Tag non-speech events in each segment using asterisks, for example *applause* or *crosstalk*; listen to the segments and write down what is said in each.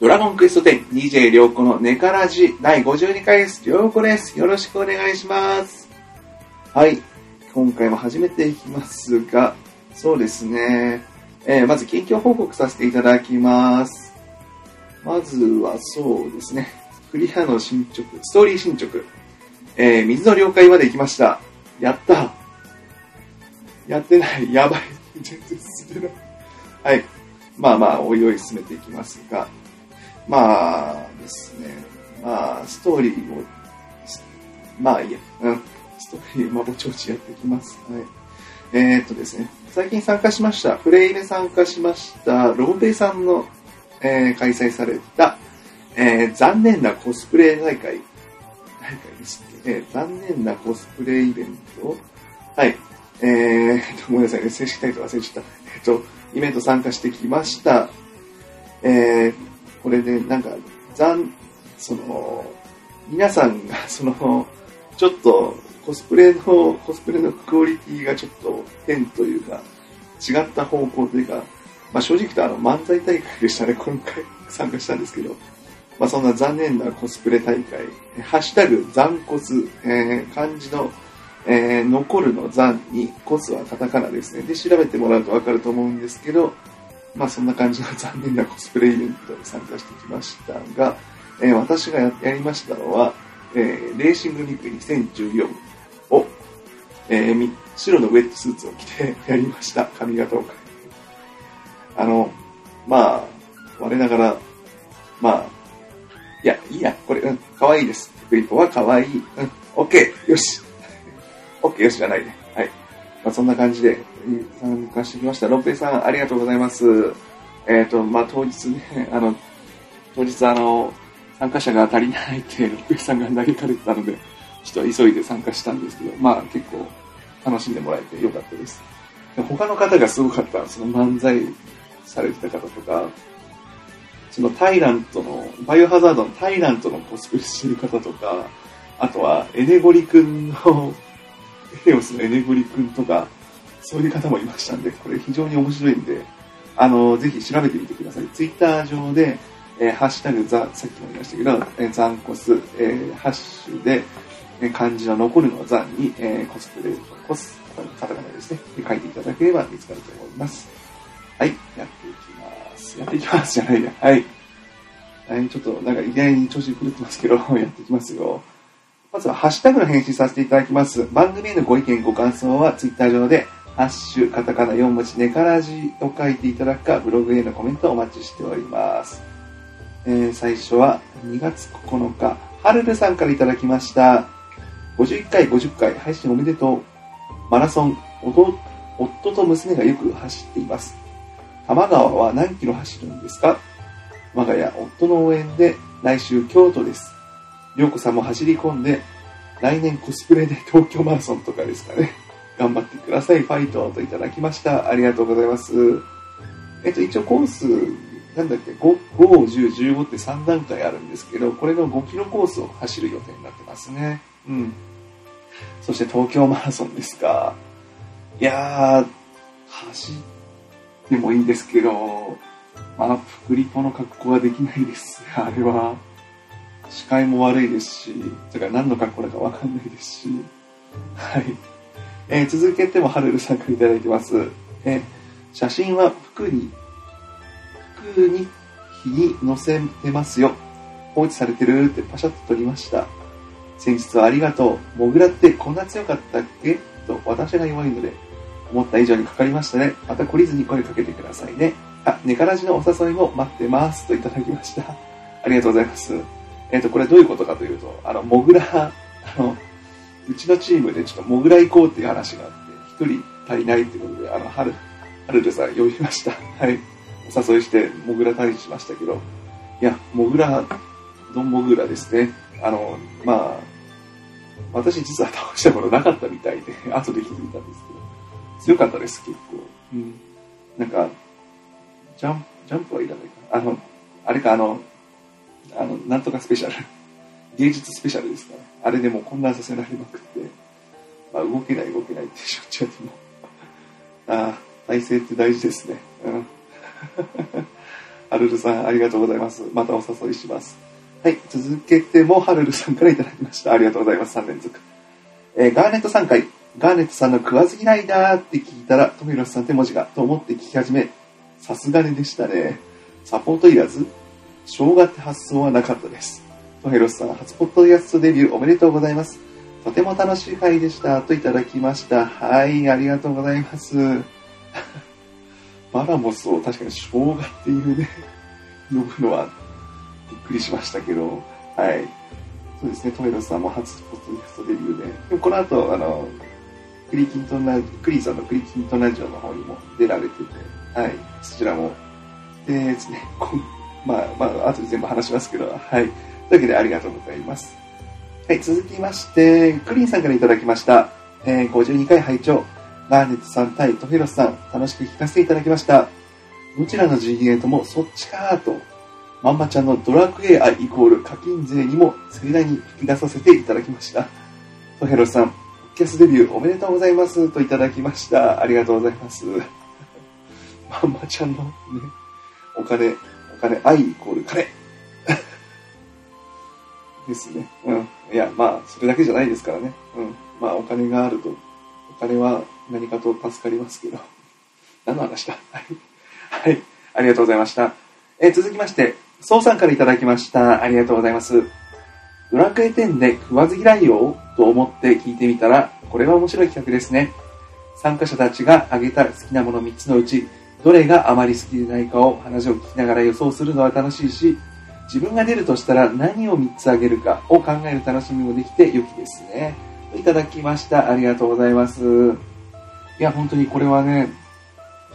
ドラゴンクエスト10、DJ りょうこのネカラジ第52回です。りょうこです。よろしくお願いします。はい。今回も始めていきますが、そうですね。えーまず近況報告させていただきます。まずはそうですね。クリアの進捗、ストーリー進捗。えー水の了解まで行きました。やったやってない。やばい。全然進んでない。はい。まあまあ、おいおい進めていきますが、まあですね、まあ、ストーリーを、まあいいや、うん、ストーリー、ま、ぼちぼちやっていきます。はい。えー、っとですね、最近参加しました、フレイで参加しました、ロボペイさんの、えー開催された、えー残念なコスプレ大会、大会ですっけ、えー残念なコスプレイベントはい。えー、ごめんなさいね、正式タイトル忘れちゃった。えっと、イベント参加してきました。えー、これで、なんか、残、その、皆さんが、その、ちょっと、コスプレの、コスプレのクオリティがちょっと変というか、違った方向というか、まあ正直言うとあの漫才大会でしたね、今回参加したんですけど、まあそんな残念なコスプレ大会、ハッシュタグ残コス、えー漢字の、えー残るの残に、コスはカタカナですね。で、調べてもらうとわかると思うんですけど、まあそんな感じの *laughs* 残念なコスプレイベントに参加してきましたが、えー私がやりましたのは、えーレーシングニック2014を、えー白のウェットスーツを着てやりました。髪型を変えて。あの、まあ、我ながら、まあ、いや、いいや、これ、うん、可愛いです。クリポは可愛い。うん、オッケー、よし。*laughs* オッケー、よしじゃないね。はい。まあ、そんな感じで、参加してきました。ロッペさん、ありがとうございます。えっ、と、まあ、当日ね、*laughs* あの、当日あの、参加者が足りないって、ロッペさんが嘆かれてたので、ちょっと急いで参加したんですけど、まあ、結構楽しんでもらえてよかったです。他の方がすごかった。その漫才されてた方とか、そのタイラントの、バイオハザードのタイラントのコスプレしてる方とか、あとはエネゴリ君の、エレオスのエネゴリ君とか、そういう方もいましたんで、これ非常に面白いんで、あの、ぜひ調べてみてください。ツイッター上で、えーハッシュタグザ、さっきも言いましたけど、えーザンコス、えーハッシュで、えー漢字の残るのザンに、えーコスプレ、コス、カタカナですね、書いていただければ見つかると思います。はい、やっていきます。やっていきますじゃないや。はい。はい、ちょっとなんか意外に調子狂ってますけど、*laughs* やっていきますよ。まずはハッシュタグの返信させていただきます。番組へのご意見、ご感想はツイッター上で、ハッシュ、カタカナ4文字、ネカラジを書いていただくか、ブログへのコメントをお待ちしております。えー最初は2月9日、はるるさんからいただきました。51回、50回、配信おめでとう。マラソン、夫と娘がよく走っています。多摩川は何キロ走るんですか？我が家、夫の応援で来週京都です。りょうこさんも走り込んで、来年コスプレで東京マラソンとかですかね。頑張ってください、ファイトといただきました。ありがとうございます。えっと、一応コース、なんだっけ、5、5 10、15って3段階あるんですけど、これの5キロコースを走る予定になってますね。うん。そして東京マラソンですか。いやー、走ってもいいんですけど、まあ、福リポの格好はできないです。*laughs* あれは、視界も悪いですし、だから何の格好だかわかんないですし、はい。えー続けてもハルルさんからいただいてます。えー写真は服に、服に、日に載せてますよ。放置されてるってパシャッと撮りました。先日はありがとう。モグラってこんな強かったっけ？と私が弱いので、思った以上にかかりましたね。また懲りずに声かけてくださいね。あ、ネカラジのお誘いも待ってます。といただきました。ありがとうございます。えっ、と、これはどういうことかというと、あの、モグラ、あの、うちのチームでちょっとモグラ行こうっていう話があって、一人足りないってことで、あの、はる、はるるさん呼びました。はい。お誘いして、モグラ退治しましたけど、いや、モグラ、ドンモグラですね。あの、まあ、私実は倒したことなかったみたいで、後で気づいたんですけど、強かったです、結構。うん。なんか、ジャンプ、ジャンプはいらないかな。あの、あれか、あの、あの、なんとかスペシャル。芸術スペシャルですかね。あれでも混乱させられまくって、まあ、動けない動けないってしょっちゅうも、ああ、体勢って大事ですね。うん。はるるさん、ありがとうございます。またお誘いします。はい。続けても、はるるさんからいただきました。ありがとうございます。3連続。えーガーネット3回。ガーネットさんの食わず嫌いだって聞いたら、トミロスさんって文字が、と思って聞き始め、さすがにでしたね。サポートいらず、生姜って発想はなかったです。トヘロスさん、初ポッドキャストデビューおめでとうございます。とても楽しい回でした。といただきました。はい、ありがとうございます。*laughs* バラモスを確かに生姜っていうね、*laughs* 呼ぶのはびっくりしましたけど、はい。そうですね、トヘロスさんも初ポッドキャストデビューで、でもこの後、あの、クリキントンラジ、クリーさんのクリキントンラジオの方にも出られてて、はい、そちらも、でですね、まあ、まあ、後で全部話しますけど、はい。というわけでありがとうございます。はい、続きまして、クリーンさんからいただきました。えー、52回拝聴ガーネットさん対トヘロスさん、楽しく聞かせていただきました。どちらの陣営ともそっちかと、まんまちゃんのドラクエ愛イコール課金税にも盛大に引き出させていただきました。トヘロスさん、キャスデビューおめでとうございますといただきました。ありがとうございます。*laughs* まんまちゃんのね、お金、お金、愛イコール金。ですね。うん。いや、まあ、それだけじゃないですからね。うん。まあ、お金があると、お金は何かと助かりますけど。*laughs* 何の話だ？*laughs* はい。はい。ありがとうございました。え続きまして、ソウさんからいただきました。ありがとうございます。ドラクエ10で食わず嫌いよと思って聞いてみたら、これは面白い企画ですね。参加者たちが挙げた好きなもの3つのうち、どれがあまり好きでないかを話を聞きながら予想するのは楽しいし、自分が出るとしたら何を3つあげるかを考える楽しみもできて良きですね。いただきました。ありがとうございます。いや、本当にこれはね、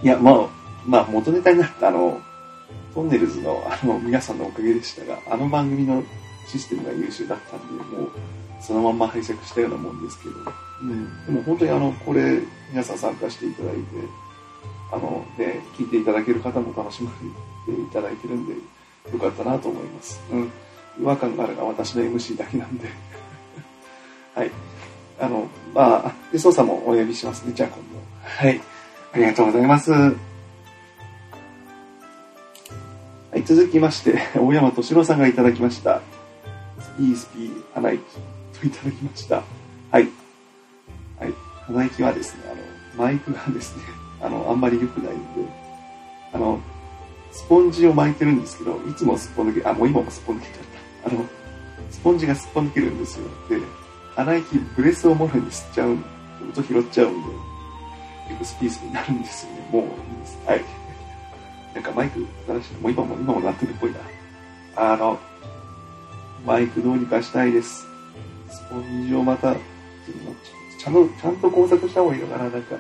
いや、まあ、まあ、元ネタになったあの、トンネルズのあの、皆さんのおかげでしたが、あの番組のシステムが優秀だったんで、もう、そのまんま拝借したようなもんですけど、うん。でも本当にあの、これ、皆さん参加していただいて、あの、ね、聞いていただける方も楽しまれていただいてるんで、よかったなと思います。うん。違和感があるのは私の MC だけなんで。*laughs* はい。あの、まあ、で、操作もお呼びしますね。じゃあ今度。はい。ありがとうございます。はい、続きまして、*laughs* 大山敏郎さんがいただきました。スピースピー、鼻息といただきました。はい。はい。鼻息はですね、あの、マイクがですね、あの、あんまり良くないんで、あの、スポンジを巻いてるんですけど、いつもすっぽ抜け、あ、もう今もすっぽ抜けちゃった。あの、スポンジがすっぽ抜けるんですよ。で、鼻息、ブレスをもろに吸っちゃうん、音拾っちゃうんで、結構スピースになるんですよね。もういいです。はい。なんかマイク新しい、もう今も、今もなってるっぽいな。あの、マイクどうにかしたいです。スポンジをまた、ちゃんと、ちゃんと工作した方がいいのかな。なんか、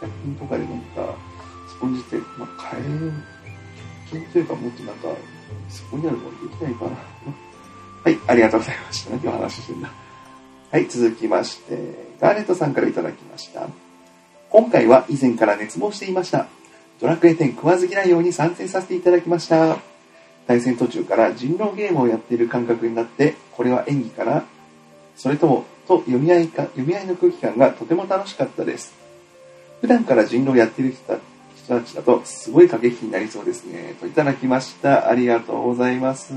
100均とかでなんか、スポンジって、まあ、買える、というかもっとなんか、そこにあるのできないかな。はい、ありがとうございました。何を話してんだ。はい、続きまして、ガーネットさんからいただきました。今回は以前から熱望していました。ドラクエ10食わず嫌いように参戦させていただきました。対戦途中から人狼ゲームをやっている感覚になって、これは演技かなそれとも、と読み合いか、読み合いの空気感がとても楽しかったです。普段から人狼やってる人たたちだと、すごい駆け引きになりそうですね。といただきました。ありがとうございます。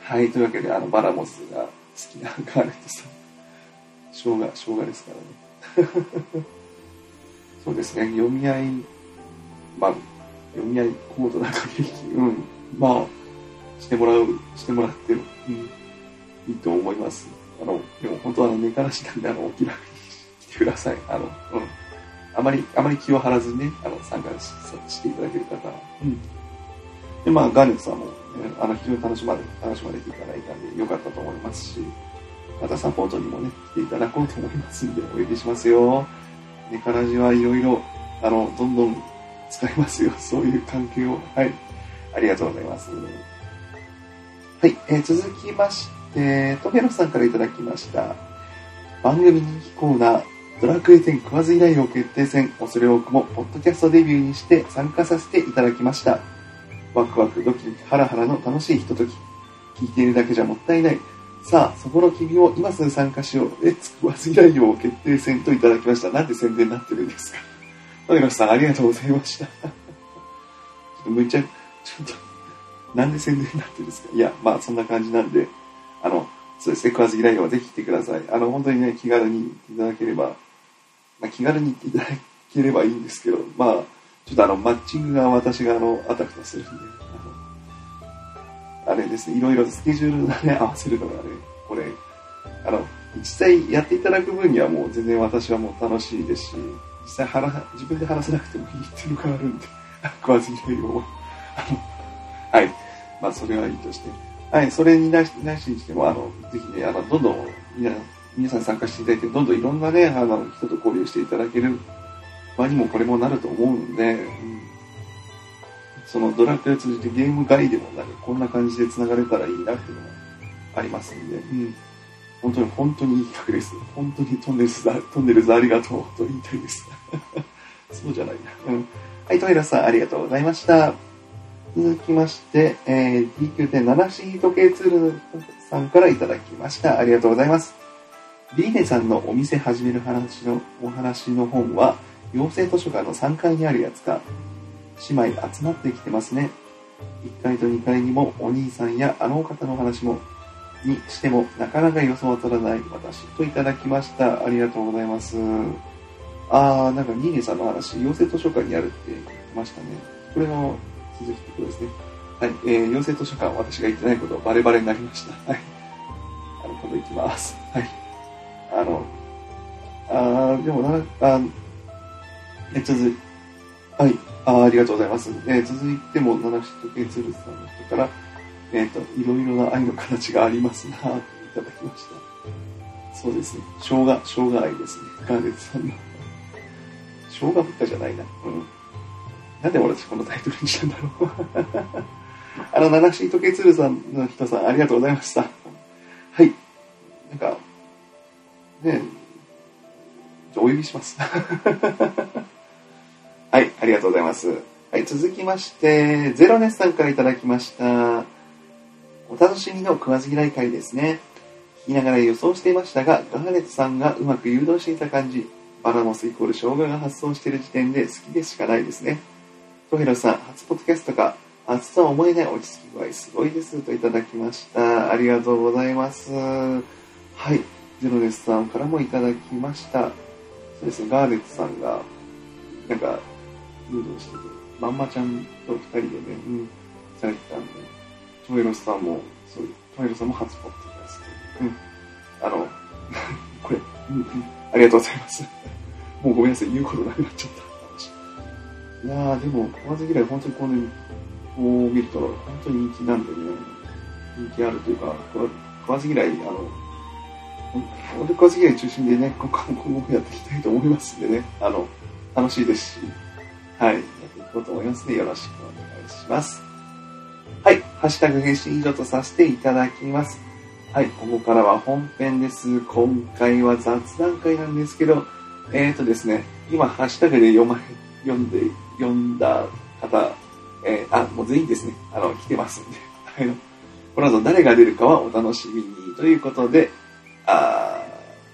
はい、というわけで、あの、バラモスが好きなガーネットさん。生姜、生姜ですからね。*laughs* そうですね、読み合い、まあ、読み合い高度な駆け引き、うん、まあ、してもらう、してもらってる、うん、いいと思います。あの、でも本当はあの、寝からしなんで、あの、お気楽に来てください。あの、うん。あまり、あまり気を張らずにね、あの、参加ししていただける方は、うん。で、まあ、ガーネットさんも、ね、あの、非常に楽しまれ、楽しまれていただいたんで、よかったと思いますし、またサポートにもね、来ていただこうと思いますんで、お呼びしますよ。ネカラジはいろいろ、あの、どんどん使いますよ。そういう関係を。はい。ありがとうございます。はい。えー続きまして、トゲロスさんからいただきました。番組人気コーナー、ドラクエ10食わず依頼を決定戦、恐れ多くも、ポッドキャストデビューにして参加させていただきました。ワクワクドキドキハラハラの楽しいひととき。聞いているだけじゃもったいない。さあ、そこの君を今すぐ参加しよう。レッツ食わず依頼を決定戦といただきました。なんで宣伝になってるんですかトゲロスさん、ありがとうございました。ちょっとむちゃ、ちょっと、なんで宣伝になってるんですかいや、まあそんな感じなんで、あの、そうですね、食わず嫌いはぜひ来てください。あの、本当にね、気軽にいただければ、まあ、気軽に行っていただければいいんですけど、まあ、ちょっとあの、マッチングが私があの、あたふたするんで、あの、あれですね、いろいろスケジュールがね、合わせるのがね、これ、あの、実際やっていただく分にはもう全然私はもう楽しいですし、実際話、自分で話せなくてもいいっていうのがあるんで、食わず嫌いを、あの、はい。まあ、それはいいとして。はい、それになしなしにしても、あの、ぜひね、あの、どんどん皆、皆さん参加していただいて、どんどんいろんなね、あの、人と交流していただける場にもこれもなると思うんで、うん、そのドラクエを通じてゲーム外でもなんかこんな感じで繋がれたらいいなっていうのもありますんで、うん、本当に本当にいい企画です。本当にトンネルズ、トンネルズありがとうと言いたいです。*laughs* そうじゃないな。うん。はい、トイラさんありがとうございました。続きまして、えー、DQ.7C 時計ツールさんからいただきました。ありがとうございます。リーネさんのお店始める話のお話の本は、養成図書館の3階にあるやつか、姉妹集まってきてますね。1階と2階にもお兄さんやあのお方の話も、にしてもなかなか予想は取らない私といただきました。ありがとうございます。あー、なんかニーネさんの話、養成図書館にあるって言ってましたね。これの続きってことですね。はい、えー、養成図書館、私が言ってないことバレバレになりました。はい。あの、今度行きます。はい。あの、あー、でもな、あえ、続い、はい、あありがとうございます。え、続いても、七七時計鶴さんの人から、えっ、ー、と、いろいろな愛の形がありますなといただきました。そうですね。生姜、生姜愛ですね。ガーネットさんの。生姜ぶっかじゃないな。うん。なんで私このタイトルにしたんだろう *laughs* あの、七し時計鶴さんの人さん、ありがとうございました。はい。お呼します。*laughs* はい、ありがとうございます。はい、続きまして、ゼロネスさんからいただきました。お楽しみの食わず嫌い会ですね。聞きながら予想していましたが、ガーネットさんがうまく誘導していた感じ、バラモスイコール生姜が発送している時点で好きでしかないですね。トヘロさん、初ポッドキャストか、初とは思えない落ち着き具合すごいですといただきました。ありがとうございます。はい。ゼロネスさんからもいただきました。そうでガーネットさんが、なんか、誘導してて、まんまちゃんと二人でね、うん、されてたんで、トヘロさんも、そういう、トヘロさんも初ポッドキャスト。うん。あの、*laughs* これ、うん、うん、ありがとうございます。*laughs* もうごめんなさい、言うことなくなっちゃった。いやー、でも、食わず嫌い、本当にこうね、こう見ると、本当に人気なんでね、人気あるというか、食わず嫌い、あの、俺食わず嫌い中心でね、今後もやっていきたいと思いますんでね、あの、楽しいですし、はい、やっていこうと思いますので、よろしくお願いします。はい、ハッシュタグ返信以上とさせていただきます。はい、ここからは本編です。今回は雑談会なんですけど、えーとですね、今、ハッシュタグで読まれ、読んで読んだ方、えー、あ、もう全員ですね、あの、来てますんで、あの、この後誰が出るかはお楽しみに。ということで、あ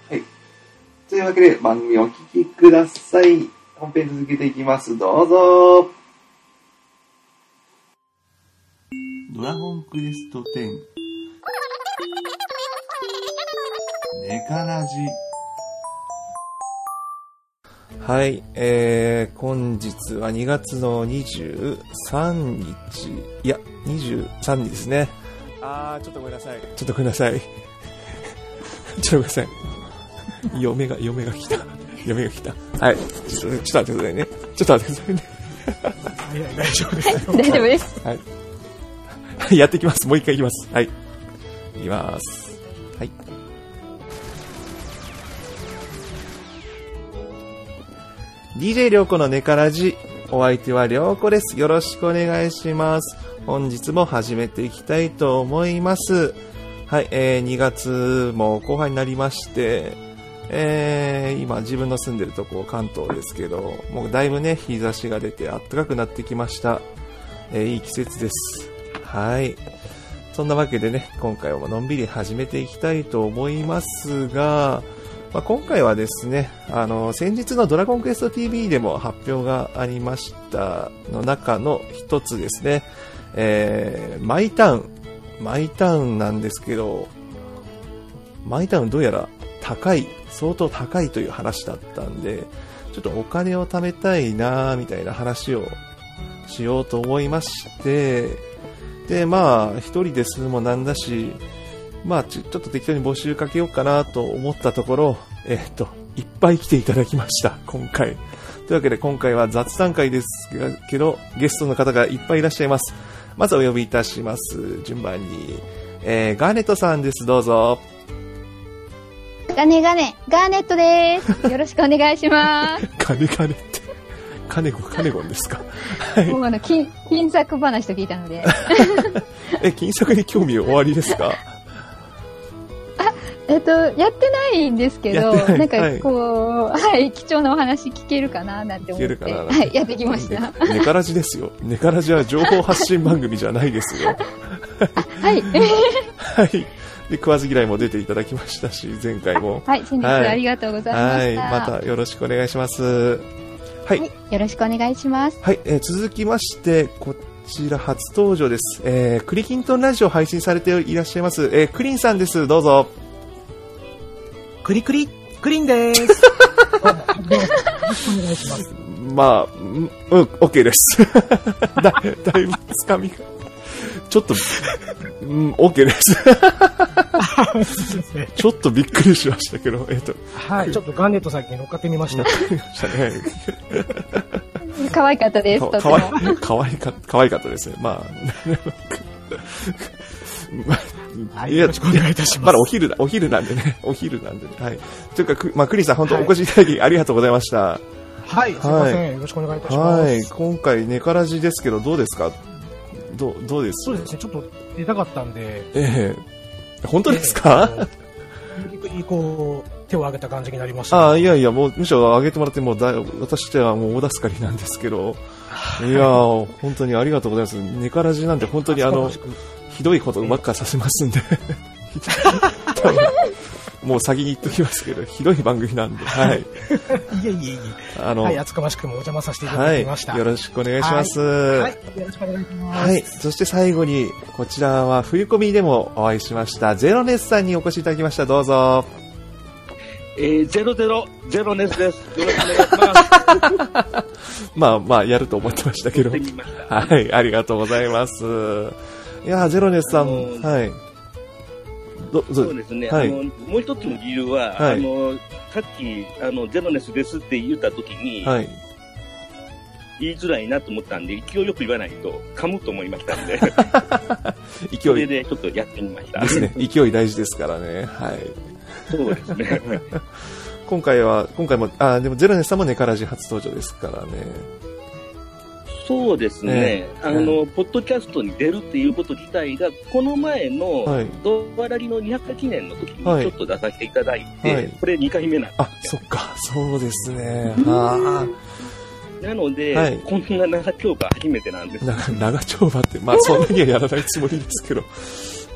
はい。というわけで番組お聴きください。本編続けていきます。どうぞドラゴンクエスト10ネカラジはい、えー、本日は2月の23日、いや、23日ですね。あー、ちょっとごめんなさい。ちょっとごめんなさい。ちょっとごめんなさい。嫁が、嫁が来た。嫁が来た。はい、ちょっと、ちょっと待ってくださいね。ちょっと待ってくださいね。大丈夫です。大丈夫です。はい。やっていきます。もう一回いきます。はい。いきます。はい。DJ りょうこのネカラジ。お相手はりょうこです。よろしくお願いします。本日も始めていきたいと思います。はい、えー、2月も後半になりまして、えー、今自分の住んでるとこ関東ですけど、もうだいぶね、日差しが出て暖かくなってきました。えー、いい季節です。はい。そんなわけでね、今回はのんびり始めていきたいと思いますが、まあ、今回はですね、あの、先日のドラゴンクエスト TV でも発表がありましたの中の一つですね、えー、マイタウン、マイタウンなんですけど、マイタウンどうやら高い、相当高いという話だったんで、ちょっとお金を貯めたいなーみたいな話をしようと思いまして、で、まあ、一人で住むもなんだし、まあち、ちょっと適当に募集かけようかなと思ったところ、えっ、と、いっぱい来ていただきました、今回。というわけで今回は雑談会ですけど、ゲストの方がいっぱいいらっしゃいます。まずお呼びいたします。順番に。えー、ガーネットさんです。どうぞ。ガネガネ、ガーネットです。*laughs* よろしくお願いします。ガネガネって、カネゴ、カネゴンですか？はい。もうあの、金、金作話と聞いたので。*laughs* え、金作に興味おありですか？えっと、やってないんですけど、なんかこう、はい、はい、貴重なお話聞けるかななんて思って、はい、やってきました。ネカラジですよ。ネカラジは情報発信番組じゃないですよ。*laughs* はい。はい。で、食わず嫌いも出ていただきましたし、前回も。はい、先日ありがとうございました。はい、またよろしくお願いします。はい。はい、よろしくお願いします。はい、えー、続きまして、こちら初登場です。えー、クリキントンラジオ配信されていらっしゃいます、えー、クリンさんです。どうぞ。クリクリ、クリンでーす。よろしくお願いします。まあ、うん、OK です。*laughs* だだいぶつかみが。ちょっと、うん、OK です。ちょっとびっくりしましたけど、えっ、と。はい、ちょっとガンネットさんに乗っかってみました。かりましたね。可愛かったです、とても。かわいか、かわいかったですね。まあ、*laughs* はい、よろしくお願いいたします。まだお昼だ、お昼なんでね、*laughs* お昼なんで、ね、はい。というか、まあ、クリさん、本当お越しいただき、ありがとうございました。はい、すみません、よろしくお願いいたします。はい、今回、ネカラジですけど、どうですか？どう、どうです？そうですね、ちょっと出たかったんで。ええ。ー、本当ですか、えー、*laughs* こう、手を挙げた感じになりました、ね、ああ、いやいや、もう、むしろ挙げてもらって、もうだ、私としてはもう大助かりなんですけど、い。や本当にありがとうございます。ネカラジなんて本当にあの、ひどいことばっかさせますんでもう先に言っときますけど、ひどい番組なんで、はい。いえいえいえ。あの、はい、厚かましくもお邪魔させていただきました。はい、よろしくお願いします。はい、よろしくお願いします。はい、そして最後に、こちらは冬込みでもお会いしました、ゼロネスさんにお越しいただきました。どうぞ。えー、ゼロゼロ、ゼロネスです。よろしくお願いします。*laughs* まあまあ、やると思ってましたけど。はい、ありがとうございます。いやゼロネスさん、はい。そうですね、はい、あのもう一つの理由は、はい、あのさっきあのゼロネスですって言ったときに、はい、言いづらいなと思ったんで、勢いよく言わないと噛むと思いましたんで、*laughs* 勢いそれでちょっとやってみました。ですね、勢い大事ですからね。はい。そうですね。*laughs* 今回は、今回も、あ、でもゼロネスさんもネカラジ初登場ですからね。そうですね、えー、あの、ポッドキャストに出るっていうこと自体が、この前の、ドアラリの200回記念の時にちょっと出させていただいて、はい、これ2回目なんですあ、そっか、そうですね。あ。なので、はい、こんな長丁場初めてなんです。長丁場って、まあそんなにはやらないつもりですけど、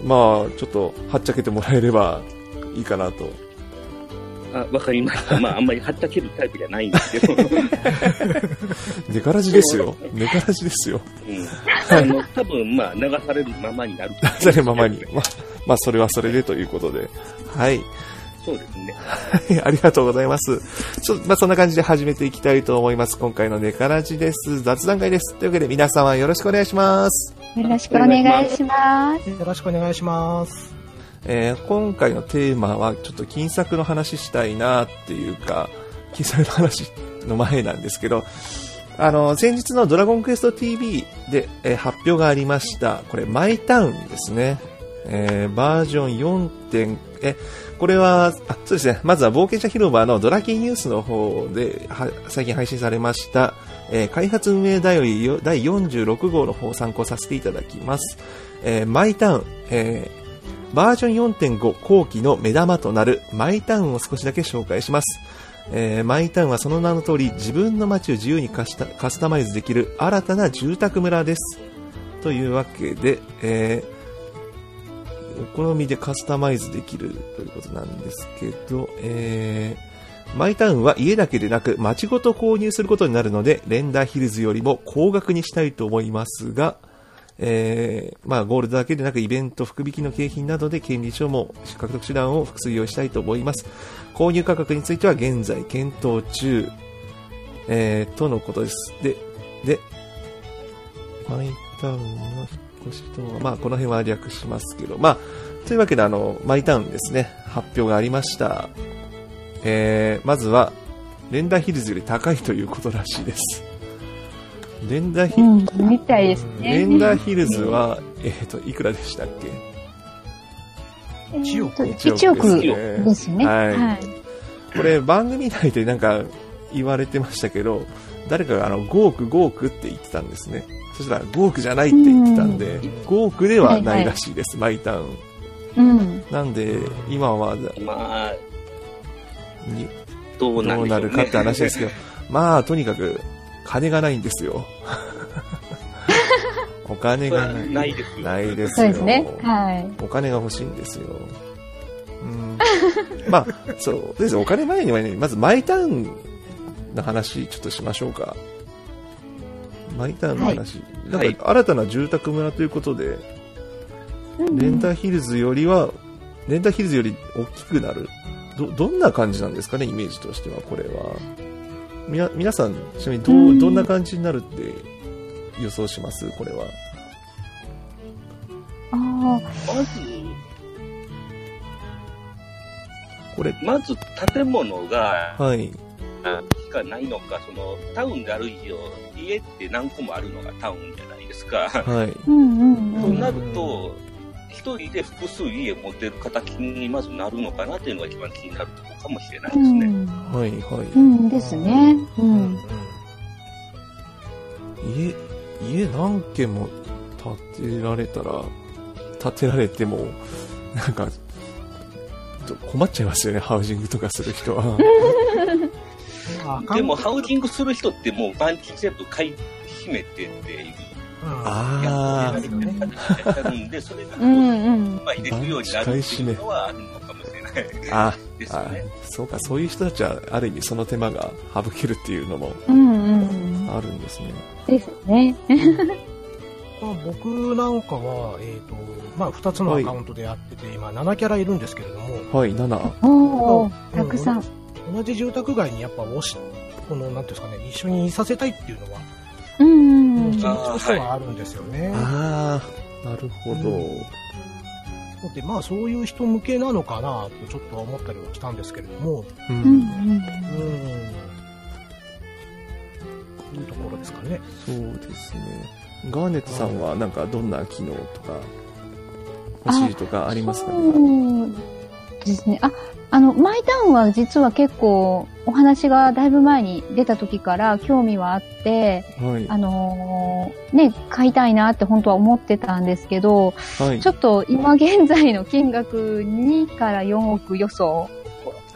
まあちょっとはっちゃけてもらえればいいかなとあ、わかりました。まあ、あんまりはったけるタイプじゃないんですけど。寝からじですよ。寝からじですよ。うん。あの、多分、まあ、流されるままになる。流されるままに。まあ、まあ、それはそれでということで。はい。そうですね。はい、ありがとうございます。ちょまあ、そんな感じで始めていきたいと思います。今回のネカラジです。雑談会です。というわけで皆様よろしくお願いします。よろしくお願いします。よろしくお願いします。えー、今回のテーマはちょっと金作の話したいなっていうか、*laughs* 金作の話の前なんですけど、あの、先日のドラゴンクエスト TV で、えー、発表がありました。これ、マイタウンですね。えー、バージョン4点、え、これは、あ、そうですね。まずは冒険者広場のドラキーニュースの方で、最近配信されました、えー、開発運営第46号の方を参考させていただきます。えー、マイタウン、えバージョン4.5後期の目玉となるマイタウンを少しだけ紹介します。えー、マイタウンはその名の通り自分の街を自由にカスタマイズできる新たな住宅村です。というわけで、えー、お好みでカスタマイズできるということなんですけど、えー、マイタウンは家だけでなく街ごと購入することになるので、レンダーヒルズよりも高額にしたいと思いますが、えー、まあ、ゴールドだけでなくイベント、福引きの景品などで権利書も獲得手段を複数用意したいと思います。購入価格については現在検討中、えー、とのことです。で、で、マイタウンの引っ越しとは、まあ、この辺は略しますけど、まあ、というわけで、あの、マイタウンですね、発表がありました。えー、まずは、レンダーヒルズより高いということらしいです。レンダーヒルズ、うん、みたいですね。レンダーヒルズは、えっ、ー、と、いくらでしたっけ ?1 億。1億ですね。はい。はい、これ、番組内でなんか言われてましたけど、誰かがあの、5億、5億って言ってたんですね。そしたら5億じゃないって言ってたんで、5億ではないらしいです、はいはい、マイタウン。うん。なんで、今は、まあ、どうなるかって話ですけど、まあ、とにかく、金がないんですよ。*laughs* お金がない。ないですよ。ないですよ。そうですね。はい。お金が欲しいんですよ。うん。まあ、そう。ですお金前にはね、まずマイタウンの話、ちょっとしましょうか。マイタウンの話。はい、なんか、新たな住宅村ということで、はい、レンターヒルズよりは、レンターヒルズより大きくなる。ど、どんな感じなんですかね、イメージとしては、これは。みな、皆さん、ちなみにどう、どんな感じになるって予想します？これは。ああ。まず、これ、まず建物が、はい。しかないのか、その、タウンである以上、家って何個もあるのがタウンじゃないですか。はい。となると、一人で複数家持てる形にまずなるのかなっていうのが一番気になるところかもしれないですね。うん、はいはい。うんですね。うん。家、家何軒も建てられたら、建てられても、なんか、困っちゃいますよね、ハウジングとかする人は。*laughs* でも、ハウジングする人ってもう番地全部買い占めてっていうああ。んで、それが、まあ、入れるようになるっていうのはあるのかもしれないあですね。そうか、そういう人たちは、ある意味その手間が省けるっていうのも、あるんですね。ですね。*laughs* まあ、僕なんかは、えっ、ー、と、まあ、2つのアカウントでやってて、はい、今、7キャラいるんですけれども。はい、7。おお、たくさん。同じ住宅街にやっぱ、おし、この、なんていうんですかね、一緒にいさせたいっていうのは、気持ちとしてはあるんですよね。ああ、なるほど。うん、で、まあそういう人向けなのかなとちょっと思ったりはしたんですけれども。うん。うん。うん。というところですかね。そうですね。ガーネットさん。はなん。かどん。な機能とか欲しいとかありますかねですね。あ、あの、マイタウンは実は結構お話がだいぶ前に出た時から興味はあって、はい、あのー、ね、買いたいなって本当は思ってたんですけど、はい、ちょっと今現在の金額2から4億予想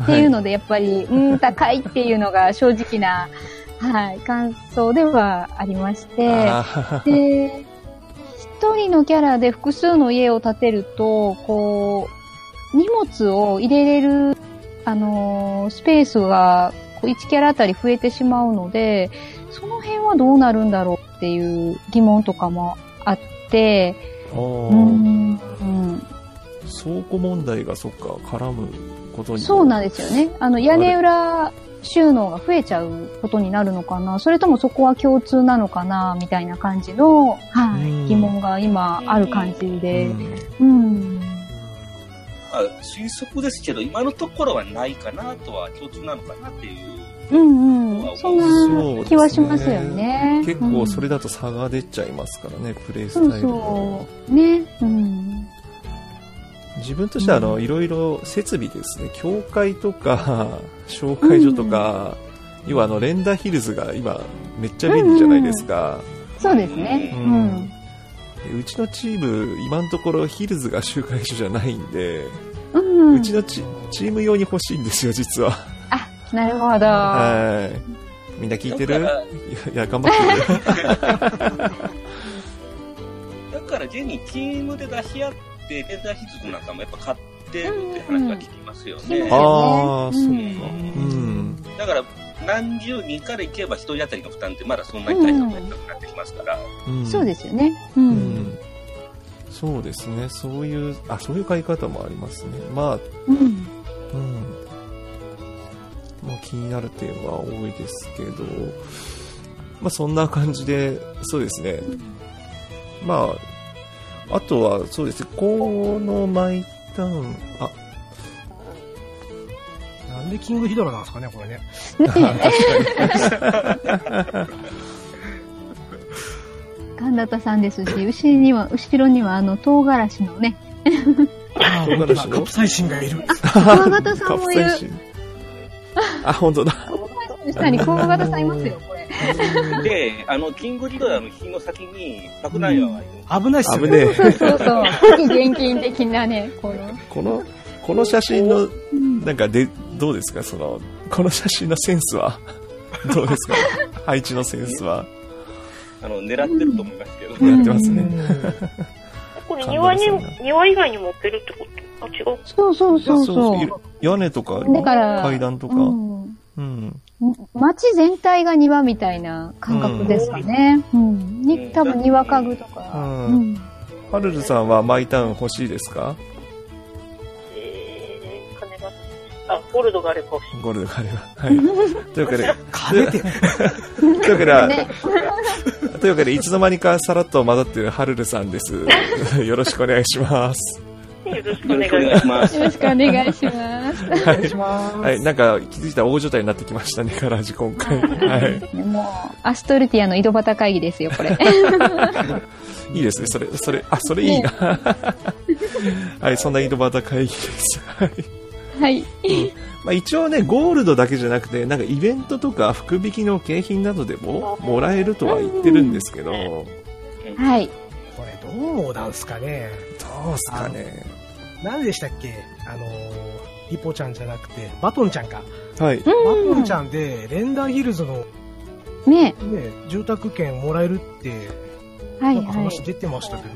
っていうので、やっぱり、はい、うん、高いっていうのが正直な、はい、感想ではありまして、で、一人のキャラで複数の家を建てると、こう、荷物を入れれる、あのー、スペースが1キャラあたり増えてしまうので、その辺はどうなるんだろうっていう疑問とかもあって、うん、倉庫問題がそっか、絡むことにそうなんですよね。あの、屋根裏収納が増えちゃうことになるのかな。それともそこは共通なのかなみたいな感じの、はい、疑問が今ある感じで。うん。まあ、推測ですけど、今のところはないかなとは、共通なのかなっていう。うんうん。そんな気はしますよね。結構それだと差が出ちゃいますからね、プレイスタイルそうね。うん。自分としてはあの、いろいろ設備ですね、教会とか、*laughs* 紹介所とか、うん、要はあの、レンダーヒルズが今、めっちゃ便利じゃないですか。うんうん、そうですね。うん。うちのチーム、今のところヒルズが集会所じゃないんで、うん、うちのチチーム用に欲しいんですよ、実は。あ、なるほど。はい。みんな聞いてる？いや、頑張ってる。だから現にチームで出し合って、レンダーヒルズなんかもやっぱ買ってるって話は聞きますよね。うんうん、ああ、そうか。うん。だから、何十人からいけば一人当たりの負担ってまだそんなに大したことなくなってきますから。うん、そうですよね。うん。うん、そうですね。そういう、あ、そういう買い方もありますね。まあ、うん。うん。まあ気になる点は多いですけど、まあそんな感じで、そうですね。まあ、あとは、そうですね、このマイタウン、あ、なんでキングヒドラなんですかね、これね。*laughs* 神田さんですし、後ろには、後ろにはあの、唐辛子のね。あ、唐辛子？のカプサイシンがいる。あ、川形さんもいる。あ、本当だ。下に川形さんいますよ、これ。で、あの、キングリドラの火の先に、爆弾矢がいる。危ないっすよね。そうそうそう。*laughs* 現金的なね、この。この、この写真の、なんかで、どうですか？その、この写真のセンスは？*laughs* どうですか？配置のセンスは？あの、狙ってると思いますけど。狙ってますね。*laughs* これ庭に、庭以外に持ってるってこと？あ、違う。そうそうそうそう。屋根とか、階段とか？うん。街全体が庭みたいな感覚ですかね。うん。に、多分庭家具とか。うん。ハルルさんはマイタウン欲しいですか？あ、ゴールドがあれば欲しい。ゴールドがあれば。はい。*laughs* というわけで、金て。というわけで、*laughs* というわけで、いつの間にかさらっと混ざっているハルルさんです。*laughs* よろしくお願いします。よろしくお願いします。よろしくお願いします。お願いします。はい、なんか気づいたら大所帯になってきましたね、カラジ今回。はい。もう、アストルティアの井戸端会議ですよ、これ。いいですね、それ、それ、あ、それいいな。はい、そんな井戸端会議です。はい。はい。うんまあ、一応ね、ゴールドだけじゃなくて、なんかイベントとか福引きの景品などでももらえるとは言ってるんですけど。はい。これどうなんすかねどうすかね何でしたっけ？あのー、ヒポちゃんじゃなくて、バトンちゃんか。はい。バトンちゃんで、レンダーヒルズの、ねね住宅券もらえるって、はい、なんか話出てましたけど、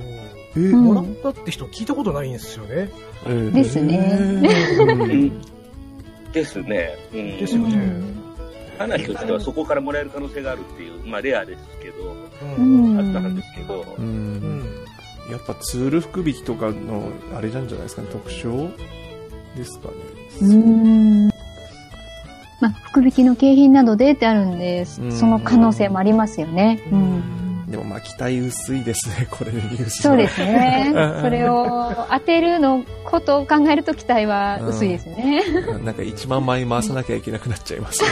えー、もらったって人聞いたことないんですよね。えー、ですね。*laughs* ですね。うん、ですよね。話としてはそこからもらえる可能性があるっていう、まあレアですけど、うん、あったんですけど、うん、やっぱツール福引きとかのあれなんじゃないですかね、特徴ですかね。うん。まあ、福引きの景品などでってあるんで、その可能性もありますよね。うんでもまあ期待薄いですね、*laughs* これでニュースそうですね。それを当てるのことを考えると期待は薄いですね。うん、なんか1万枚回さなきゃいけなくなっちゃいます、ね、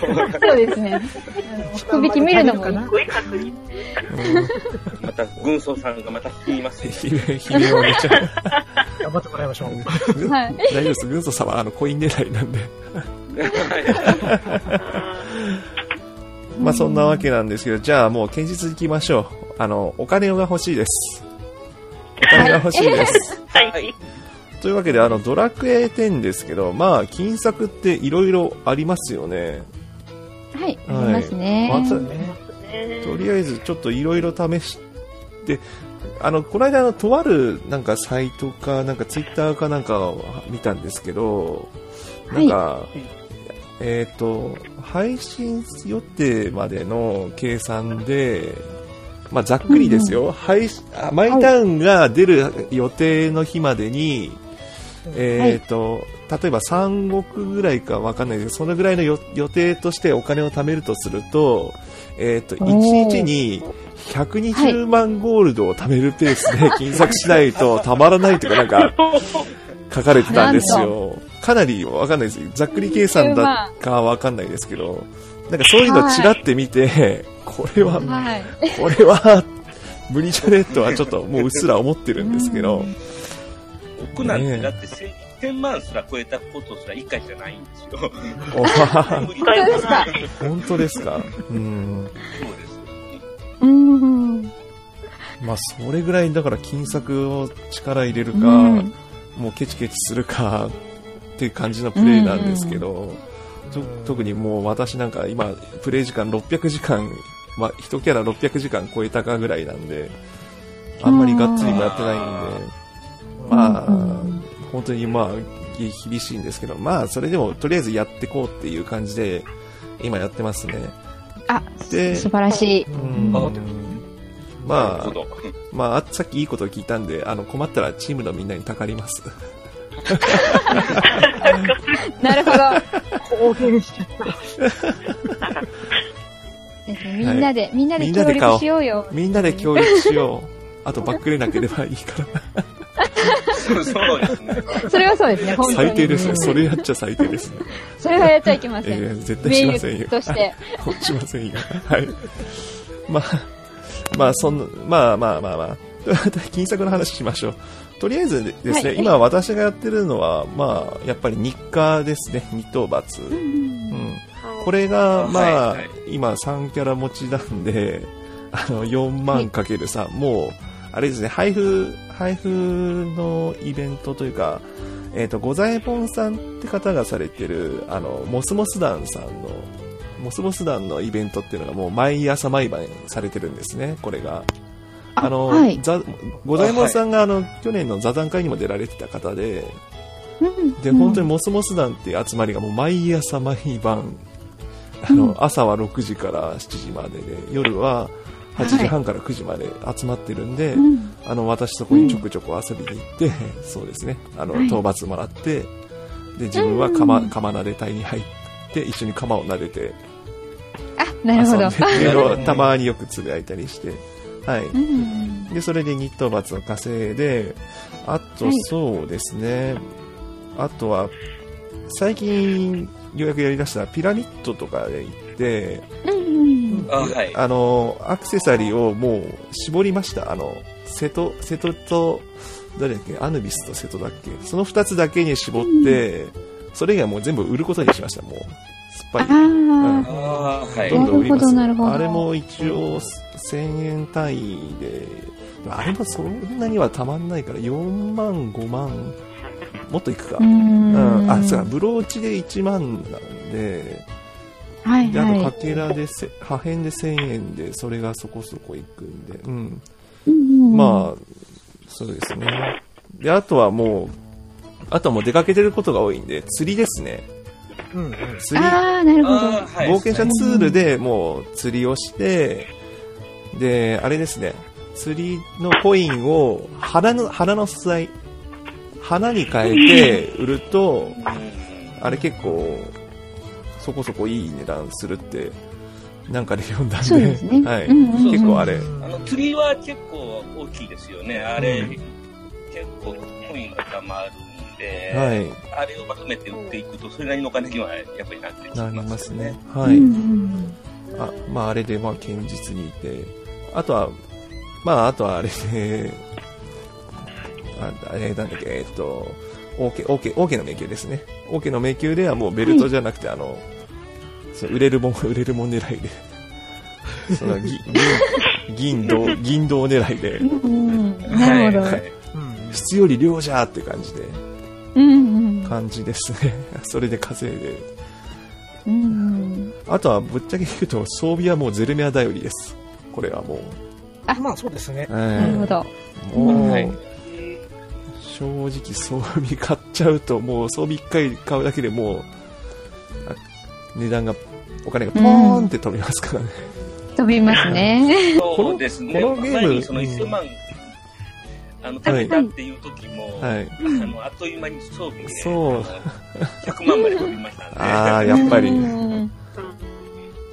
*laughs* そうですね。福引き見るのも。また、軍曹さんがまた引きますね。*laughs* 悲鳴をめちゃ。頑張ってもらいましょう。はい、大丈夫です。軍曹さんはあのコイン狙いなんで。まあそんなわけなんですけど、じゃあもう堅実に行きましょう。あの、お金が欲しいです。お金が欲しいです。*laughs* はい。というわけで、あの、ドラクエ10ですけど、まあ、金策っていろいろありますよね。はい、はい、ありますね。まず、とりあえずちょっといろいろ試して、あの、この間のとあるなんかサイトか、なんかツイッターかなんか見たんですけど、なんか、はいえっ、ー、と、配信予定までの計算で、まあ、ざっくりですよ、配マイタウンが出る予定の日までに、えっ、ー、と、例えば3億ぐらいかわかんないです。けど、そのぐらいの予定としてお金を貯めるとすると、えっ、ー、と、1日に120万ゴールドを貯めるペースで *laughs* 金策しないとたまらないとかなんか、書かれてたんですよ。かなりわかんないです。ざっくり計算だかわかんないですけど、なんかそういうのちらって見て、はい、これは、はい、これは、無理じゃね？とはちょっともううっすら思ってるんですけど。僕なんてだって1000万すら超えたことすら1回じゃないんですよ。*laughs* 本当ですか本当ですかうん。そうです。うん。まあ、それぐらい、だから金策を力入れるか、うんもうケチケチするかっていう感じのプレイなんですけど、特にもう私なんか今、プレイ時間600時間、まあ、1キャラ600時間超えたかぐらいなんで、あんまりがっつりもやってないんで、まあ、本当にまあ、厳しいんですけど、まあ、それでもとりあえずやっていこうっていう感じで、今やってますね。あ、で素晴らしい。うん、まあ、まあ、さっきいいこと聞いたんで、あの、困ったらチームのみんなにたかります。*laughs* なるほど。公言しちゃった。みんなで、はい、みんなで協力しようよ。みんなで協力しよう。あと、バックれなければいいから。そうですね。それはそうですね、本当に。最低ですね。それやっちゃ最低ですね。それはやっちゃいけません。えー、絶対しませんよ。として。*laughs* しませんよ。はい。まあ、まあ、そんな、まあまあまあまあ。*laughs* 金策の話しましょう。とりあえずですね、はい、今私がやってるのは、まあ、やっぱり日課ですね、日当罰。うん、うん、これが、まあ、はい。はい、今3キャラ持ちなんで、あの、4万かける3、もう、あれですね、配布、配布のイベントというか、えっ、ー、と、ございぽんさんって方がされてる、あの、モスモス団さんの、モスモス団のイベントっていうのがもう毎朝毎晩されてるんですね、これが。あの、はい、ございもんさんがあの、去年の座談会にも出られてた方で、で、本当にモスモス団っていう集まりがもう毎朝毎晩、あの、朝は6時から7時までで、夜は8時半から9時まで集まってるんで、はい、あの私そこにちょくちょく遊びに行って、うん、そうですね。あの、はい、討伐もらってで自分は釜,、釜撫で隊に入って一緒に釜を撫でてあなるほど。*laughs* たまによくつぶやいたりしてはい、うん、でそれで日討伐を稼いであとそうですね、はい、あとは最近ようやくやりだしたピラミッドとかで行って、うんあはい、あの、アクセサリーをもう絞りました。あの、瀬戸、瀬戸と、誰だっけ？アヌビスと瀬戸だっけ？その2つだけに絞って、うん、それ以外もう全部売ることにしました、もう。ぱり。あ、うん、はい。どんどん売ります。あれも一応1000円単位で、あれもそんなにはたまんないから、4万、5万、もっといくか。うん,、あ、そうか、ブローチで1万なんで、はい、はい、であとかけらでせ破片で1000円でそれがそこそこいくんで、うん、うん、まあそうですね。であとはもうあとはもう出かけてることが多いんで釣りですねうん、釣りあなるほど。冒険者ツールでもう釣りをしてであれですね。釣りのコインを花の花の素材花に変えて売ると、あれ結構そこそこいい値段するってなんかで読んだんで、でね、はい、うんうん、結構あれ。あの、釣りは結構大きいですよね。あれ、うん、結構コインがたまるんで、はい、あれをまとめて売っていくと、それなりのお金にはやっぱりなってきます、ね、なりますね。はい。うん、あまあ、あれで、まあ、堅実にいて、あとは、まあ、あとはあれで、あれなんだっけ、えっと、オーケー、オーケー、オーケーの迷宮ですね。オーケーの迷宮ではもうベルトじゃなくて、はい、あの、そう売れるもん、*laughs* 売れるもん狙いで。*laughs* その銀、銀銅、銀銅狙いで。なるほど、はい。質より量じゃーって感じで。うん感じですね。*laughs* それで稼いで。うん、あとはぶっちゃけ言うと装備はもうゼルメア頼りです。これはもう。あ、まあそうですね。なるほど。もう、はい、正直装備買っちゃうともう装備1回買うだけでもう値段が、お金がポーンって飛びますからね。飛びますね。そうですね。このゲーム。その1000万、あの、食べたっていう時も、はい、あの、あっという間に装備で、そう。100万まで飛びましたね。*laughs* ああ、やっぱり。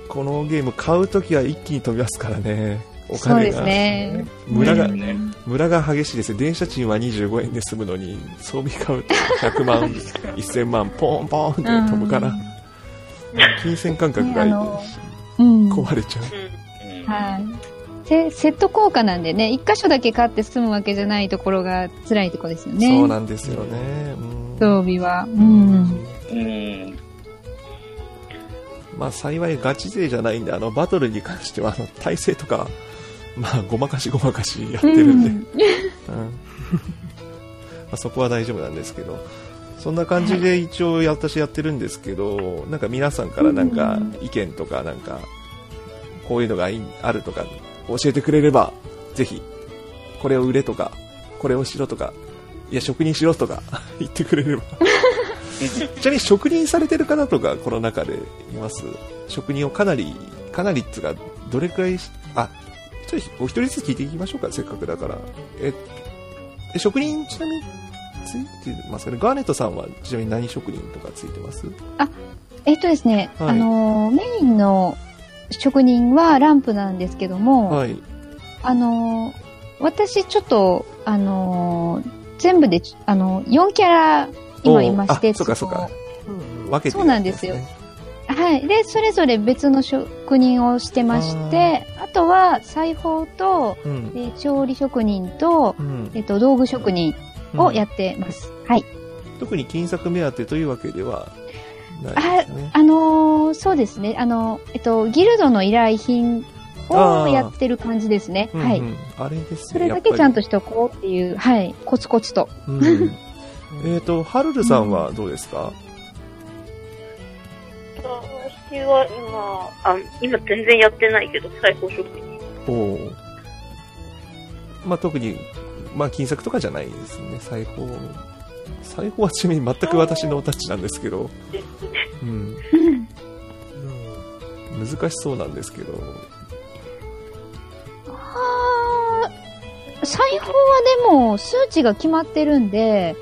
このゲーム買う時は一気に飛びますからね。お金が。ね。村が、ね、村が激しいですね。電車賃は25円で済むのに、装備買うと100万、*laughs* 1000万、ポンポンって飛ぶから。金銭感覚が、壊れちゃう。はい。セセット効果なんでね、一箇所だけ買って済むわけじゃないところが辛いとこですよね。そうなんですよね。装備は。うん。うん。まあ幸いガチ勢じゃないんで、あのバトルに関しては、あの体勢とか、まあごまかしごまかしやってるんで、うん、うん、*laughs* まあ、そこは大丈夫なんですけど、そんな感じで一応私やってるんですけど、なんか皆さんからなんか意見とかなんか、こういうのがあるとか教えてくれれば、ぜひ、これを売れとか、これをしろとか、いや、職人しろとか *laughs* 言ってくれれば。*laughs* ちなみに職人されてる方とかこの中でいます？職人をかなりかなりっつがどれくらいあちょっとお一人ずつ聞いていきましょうかせっかくだから。え職人ちなみについてますかね？ガーネットさんはちなみに何職人とかついてます？あえっとですね、はい、あのメインの職人はランプなんですけども、はい、あの私ちょっとあのー、全部で、あの、4キャラ今いまして。そうかそうか。分けて、ね、そうなんですよ。はい。で、それぞれ別の職人をしてまして、あとは裁縫と、うん、え調理職人と、うん、えっと、道具職人をやってます。うん、はい。特に金作目当てというわけではね。あ、あのー、そうですね。あの、えっと、ギルドの依頼品をやってる感じですね。はい、うんうん。あれですね。それだけちゃんとしとこうっていう、はい、コツコツと。うん、*laughs* えっと、はるるさんはどうですか、私は今、あ、今全然やってないけど、裁縫職人。おまあ特に、まあ金策とかじゃないですね、裁縫。裁縫はちなみに全く私のタッチなんですけど。うん。難しそうなんですけど、裁縫はでも数値が決まってるんで、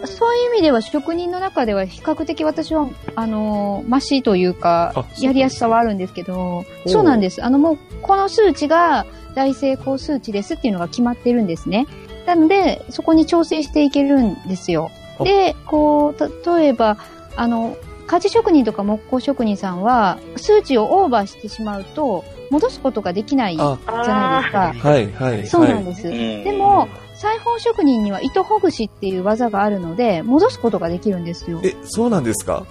うん、そういう意味では職人の中では比較的私は、あの、マシというか、やりやすさはあるんですけど、そうなんです。あのもう、この数値が大成功数値ですっていうのが決まってるんですね。なので、そこに調整していけるんですよ。で、こう、例えば、あの、家事職人とか木工職人さんは、数値をオーバーしてしまうと、戻すことができないじゃないですか。はい、はい。そうなんです。でも、裁縫職人には糸ほぐしっていう技があるので、戻すことができるんですよ。え、そうなんですか？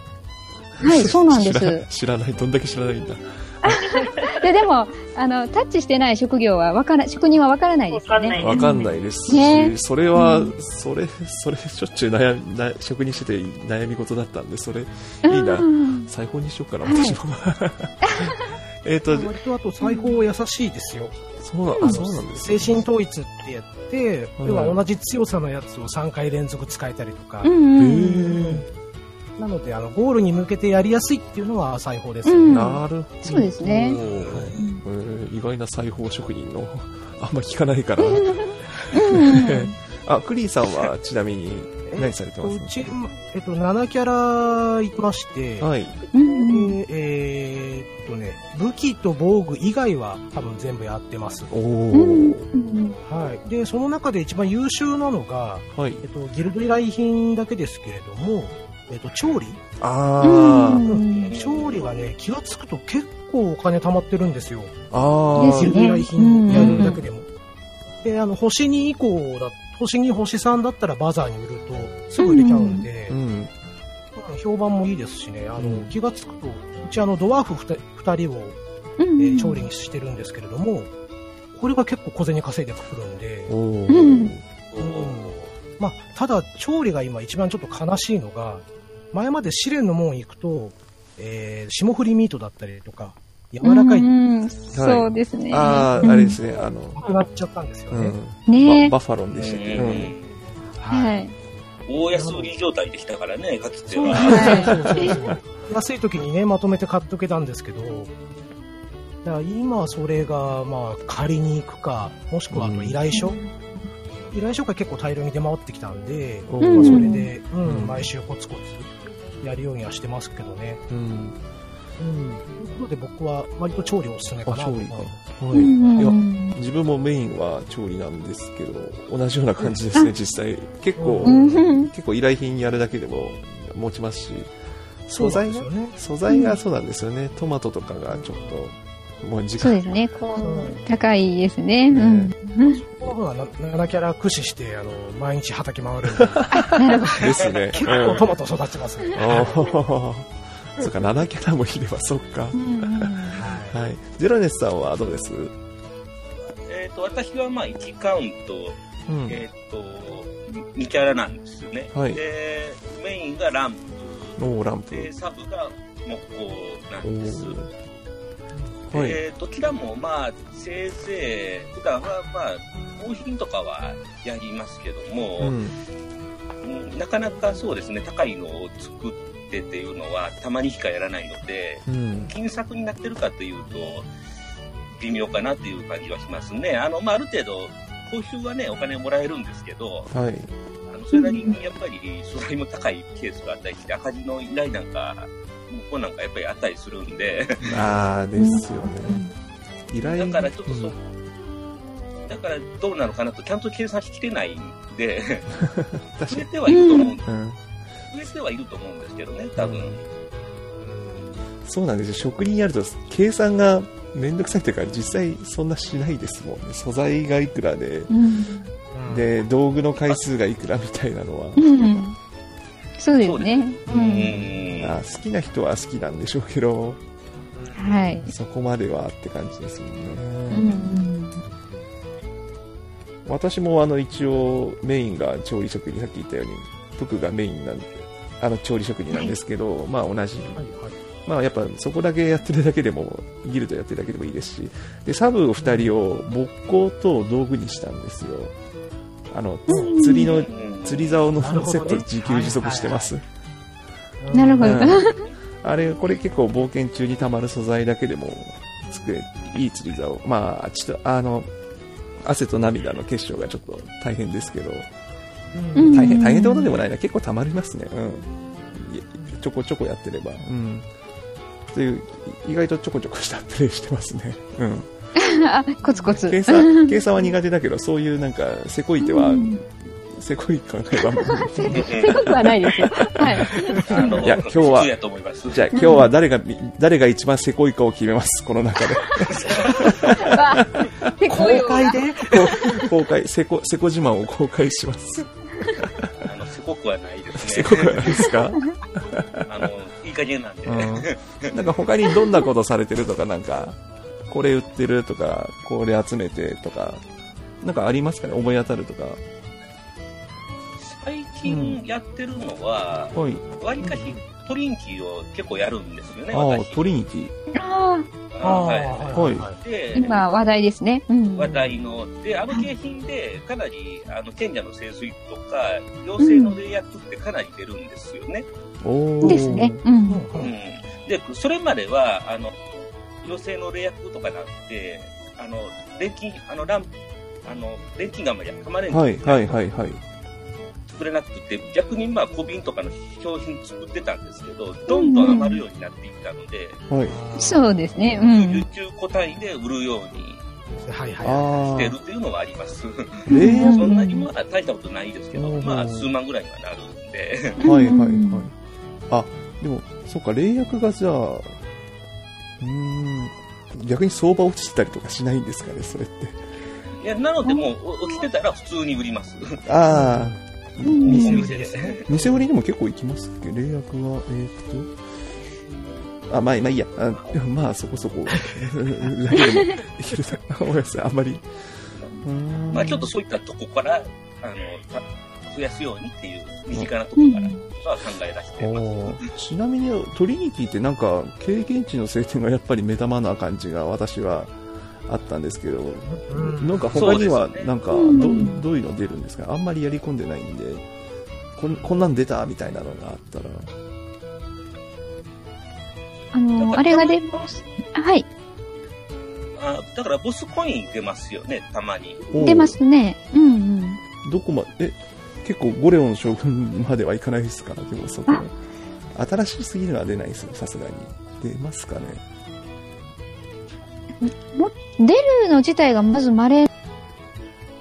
はい、そうなんです。知らない、どんだけ知らないんだ。*laughs* ででもあのタッチしてない職業はわから職人はわからないですよね。わかんないです。し、ね、それは、うん、それそれしょっちゅう悩み *laughs* 職人してて悩み事だったんでそれいいな、うん、裁縫にしようかな私も。*laughs* えっと、割とあと裁縫は優しいですよ。そうな,、ん、そうなんです、ね、精神統一ってやって、要は同じ強さのやつを3回連続使えたりとか。なので、あの、ゴールに向けてやりやすいっていうのは裁縫です、うん、なるほど。そうですね。えー、意外な裁縫職人の、あんま聞かないから。*laughs* あ、クリーさんはちなみに何されてます？か、うち、えっと、7キャラいまして、はい。で、えー、っとね、武器と防具以外は多分全部やってます。おはい。で、その中で一番優秀なのが、はい。えっと、ギルド依頼品だけですけれども、えっと、調理？ああ。調理がね、気がつくと結構お金貯まってるんですよ。ああ。ギルド依頼品やるだけでも。で、あの、星2以降だ星2、星3だったらバザーに売るとすぐ売れちゃうんで、うん、評判もいいですしね、あの、うん、気がつくと、うちあの、ドワーフ 2, 人を、えー、調理にしてるんですけれども、これが結構小銭稼いでくるんで、うん。まあ、ただ、調理が今一番ちょっと悲しいのが、前まで試練の門行くと、えー、霜降りミートだったりとか、柔らかい。うん、そうですね。ああ、あれですね、あの。なくなっちゃったんですよね。ね。バッファロンでしたっけ、はい。大安売り状態できたからね、かつては。*laughs* 安い時にね、まとめて買っとけたんですけど、だから今それが、まあ、借りに行くか、もしくはあの依頼書、依頼書が結構大量に出回ってきたんで、まあ、それで、うん、毎週コツコツやるようにはしてますけどね。うんうん。ということで僕は割と調理おすすめかなと。調理か。はい。いや、自分もメインは調理なんですけど、同じような感じですね、*laughs* 実際。結構、結構依頼品やるだけでも持ちますし、素材が、ね、素材がそうなんですよね。トマトとかがちょっと、もう時間そうですね、こう、高いですね。うん。この方が7キャラ駆使して、あの、毎日畑回るん。で。ですね。結構トマト育ちますね。そっか、7キャラもいれば、そっか。はい。ゼロネスさん。はどうですえっ、と、私はまあ1カウント、うん、えっ、と、2キャラなん。ですよね。はい、で、メインがランプ。おランプ。で、サブが木工なん。です。はい、えー、どちらもまあ、せいぜい、普段はまあ、納品とかはやりますけども、うん、ん、なかなかそうですね、高いのを作ってっていうのは、たまにしかやらないので、うん、金策になってるかというと、微妙かなっていう感じはしますね。あの、まあ、ある程度、報酬はね、お金もらえるんですけど、はい。あの、それなりにやっぱり素材も高いケースがあったりして、赤字の依頼なんか、向こうなんかやっぱりあったりするんで。ああ、ですよね。依頼だからちょっとそ、うん、だからどうなのかなと、ちゃんと計算しきれないんで、増えてはいると思うんです。うん増えてはいると思うんですけどね、多分。そうなんですよ。職人やると、計算がめんどくさいというか、実際そんなしないですもんね。素材がいくらで、うん、で、道具の回数がいくらみたいなのは。うん、そうですね。うん、あ好きな人は好きなんでしょうけど、はい。そこまではって感じですもんね。うん私もあの一応メインが調理職人、さっき言ったように、服がメインなんで、あの調理職人なんですけど、はい、まあ同じ、はいはい、まあやっぱそこだけやってるだけでも、ギルドやってるだけでもいいですし、で、サブ2人を木工と道具にしたんですよ。あの、釣りの、釣り竿のセット自給自足してます。なるほど。あれ、これ結構冒険中に溜まる素材だけでも作れ、いい釣り竿。まあ、ちょっと、あの、汗と涙の結晶がちょっと大変ですけど、うん、大変、大変ってことでもないな。結構溜まりますね。うん。ちょこちょこやってれば。うん。という、意外とちょこちょこしたプレイしてますね。うん。*laughs* あ、コツコツ。計算、計算は苦手だけど、そういうなんか、せこい手は、うん、せこい考えは *laughs* せこくはないですよ。はい。いや、今日は、じゃあ今日は誰が、誰が一番せこいかを決めます、この中で。公開で？*laughs* 公開、せこ、せこ自慢を公開します。あの、せこくはないですね。せこくはないですか？*laughs* あの、いい加減なんで。うん、なんか他にどんなことされてるとか、なんか、これ売ってるとか、これ集めてとか、なんかありますかね？思い当たるとか。最近やってるのは、わりかしトリンキーを結構やるんですよね、ああ、トリンキー。ああ。はい。はい。で、今話題ですね。うん、話題の、で、あの景品で、かなり、あの、賢者の聖水とか、妖精の霊薬ってかなり出るんですよね。うん、ですね。うん。うん。で、それまでは、あの、妖精の霊薬とかなんて、あの、錬金、あの、ランプ、あの、錬金釜じゃはまれんはい、はい、はい、はい。作れなくて、逆にまあ小瓶とかの商品作ってたんですけど、どんどん余るようになっていったので、はい、そうですね。うん。受注個体で売るように。はいはい。してるっていうのはあります。*laughs* えー、そんなにまあ大したことないですけど、まあ数万ぐらいにはなるんで。はいはいはい。あ、でも、そっか、霊薬がじゃあ、うん、逆に相場落ちたりとかしないんですかね、それって。いや、なのでもう、落ちてたら普通に売ります。ああ。店ですね。店売りにも結構行きますっけ霊薬は、えー、っと、あ、まあ、まあいいや。あまあ、そこそこ。だけでも、いけるな。ごめんなさい、あんまり。まあ、ちょっとそういったとこから、あの、増やすようにっていう身近なところからは考え出してます。ちなみに、トリニティってなんか、経験値の晴天がやっぱり目玉な感じが私はあったんですけど、なんか他には、なんかど、どういうの出るんですか？あんまりやり込んでないんで、こんこんなん出たみたいなのがあったら。あの、あれが出ます。はい。あだからボスコイン出ますよね、たまに。出ますね。うんうん。どこまえ、結構ゴレオン将軍まではいかないですか？でもそこ。新しすぎるのは出ないですよ、さすがに。出ますかね？も出るの自体がまず稀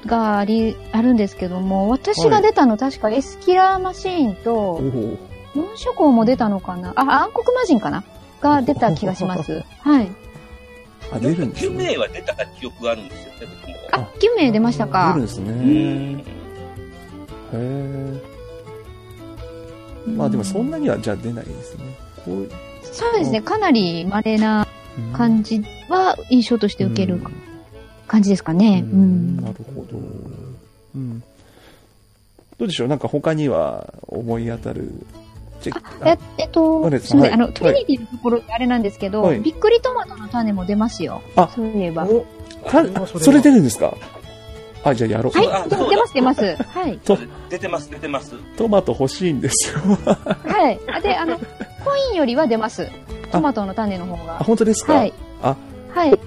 があり、あるんですけども、私が出たの確かエスキラーマシーンと、四諸校も出たのかな？あ、暗黒魔人かな？が出た気がします。*laughs* はい。あ、出るんですね。名は出たか記憶があるんですよね、僕も。あ、9名出ましたか。出るんですね。へえ。まあでもそんなにはじゃあ出ないですね。こうそうですね、かなり稀な感じは印象として受ける感じですかね。うん。なるほど。うん。どうでしょう？なんか他には思い当たる？あええっと、すみません、あの、トリニティのところあれなんですけど、びっくりトマトの種も出ますよ。あ、そういえば。それ出るんですか？あ、じゃあやろう。はい、出ます、出ます。*laughs* はい。と、出てます、出てます。トマト欲しいんですよ。はい。で、あの、コインよりは出ます。トマトの種の方が。あ、本当ですか？はい。あ、はい。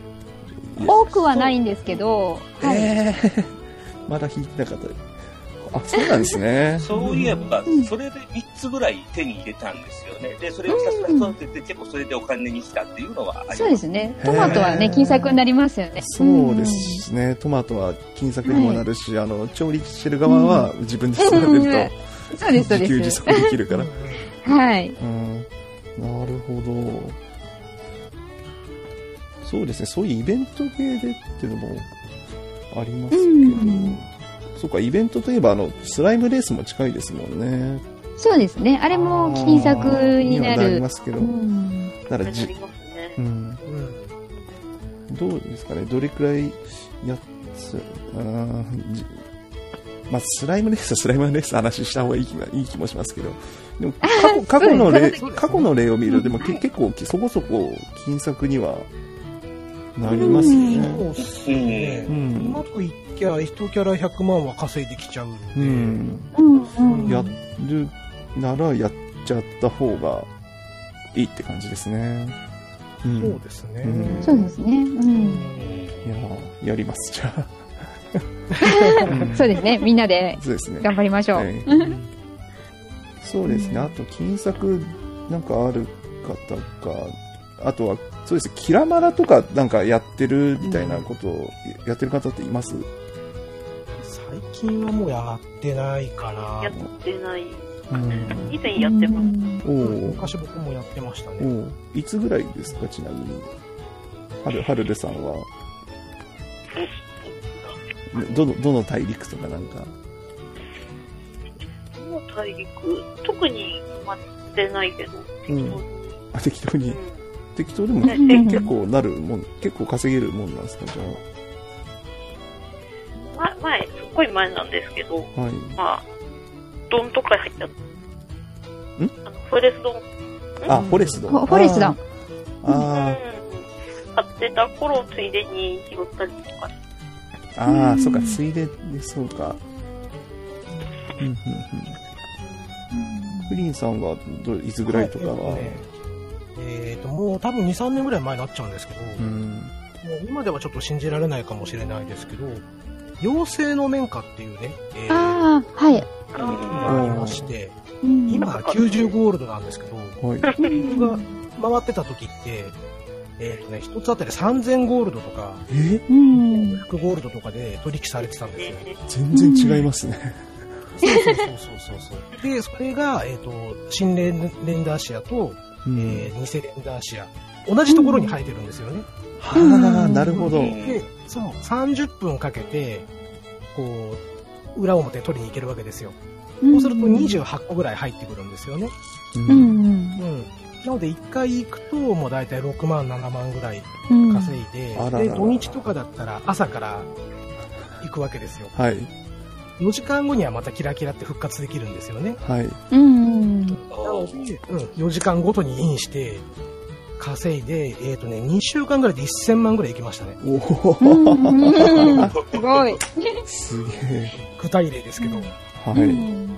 多くはないんですけど、はい。えー、*laughs* まだ引いてなかった。あ、そうなんですね。*laughs* そういえば、それで3つぐらい手に入れたんですよね。で、それをひたすら育てて、結構それでお金にしたっていうのはあります、そうですね。トマトはね、金策になりますよね。そうですね。トマトは金策にもなるし、あの、調理してる側は自分で育てると、そうです、そうです。自給自足できるから。*laughs* はい。うん。なるほど。そうですね。そういうイベント系でっていうのもありますけど。そうか、イベントといえば、あの、スライムレースも近いですもんね。そうですね。あれも金作になる。なりますけど。うん、だからじ、うん。どうですかね、どれくらいやつ、あまあ、スライムレースはスライムレース話した方がいい気いい気もしますけど、でも過去 *laughs* 過去の例、過去の例を見ると、でもけ結構そこそこ金策にはなりますね。そうですね。うん。うまくいっきゃ、1キャラ100万は稼いできちゃうんで。うん。やるならやっちゃった方がいいって感じですね。うん、そうですね、うん。そうですね。うん。いややります、じゃあ。*laughs* そうですね。みんなで頑張りましょう。そうですね。あと、金策なんかある方が、あとは、そうです。キラマラとかなんかやってるみたいなことをやってる方っています、最近はもうやってないかな。やってない。うん、以前やってます。お昔僕もやってましたね。いつぐらいですか、ちなみに？はる、はるるさんは。どの、どの大陸とかなんか？大陸特に待ってないけど。うん。あ、適当に。うん適当でも結構なるもん、結構稼げるもんなんですか、じゃあ。前、すっごい前なんですけど、はい、まあ、ドンとか入った。ん？あのフォレスドン。あ、フォレスドン。フォレスドン。ああ。買ってた頃、ついでに拾ったりとか。ああ、そうか、ついでで、そうか。うん、うん、うん。フリンさんはどいつぐらいとかは、えっ、ー、と、もう多分2、3年ぐらい前になっちゃうんですけど、うん、もう今ではちょっと信じられないかもしれないですけど、妖精の綿花っていうね、えー、ああ、はい。がありまして、今が90ゴールドなんですけど、はい、僕が回ってた時って、えっ、ー、とね、一つあたり3000ゴールドとか、え？100ゴールドとかで取引されてたんですよ。全然違いますね。そうそうそうそうそう。で、それが、えっ、ー、と、新レンダーシアと、うん、えー、偽レンダーシア。同じところに生えてるんですよね。はあ、なるほど。で、そう、30分かけて、こう、裏表取りに行けるわけですよ。そうすると28個ぐらい入ってくるんですよね。うん。うん。なので、1回行くと、もう大体6万、7万ぐらい稼いで、うん、で、土日とかだったら朝から行くわけですよ。はい。4時間後にはまたキラキラって復活できるんですよね。はい。うん。なので、うん、4時間ごとにインして、稼いで、えっ、ー、とね、2週間ぐらいで1000万ぐらい行きましたね。おおすごい。すげえ。具体例ですけど。はい。うん。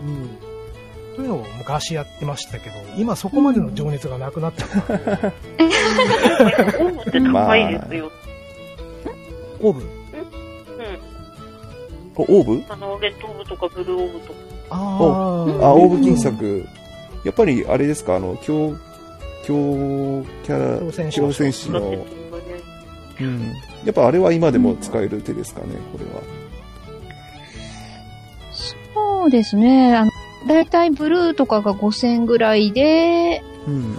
そういうのを昔やってましたけど、今そこまでの情熱がなくなっちゃった。オーブって高いですよ。オーブオーブ？あの、レッドオーブとかブルーオーブとか。ああ、オーブ金作。やっぱり、あれですか、あの、強、強キャラ、強戦士の、うん。やっぱあれは今でも使える手ですかね、これは。そうですね。あの、だいたいブルーとかが5000ぐらいで、うん。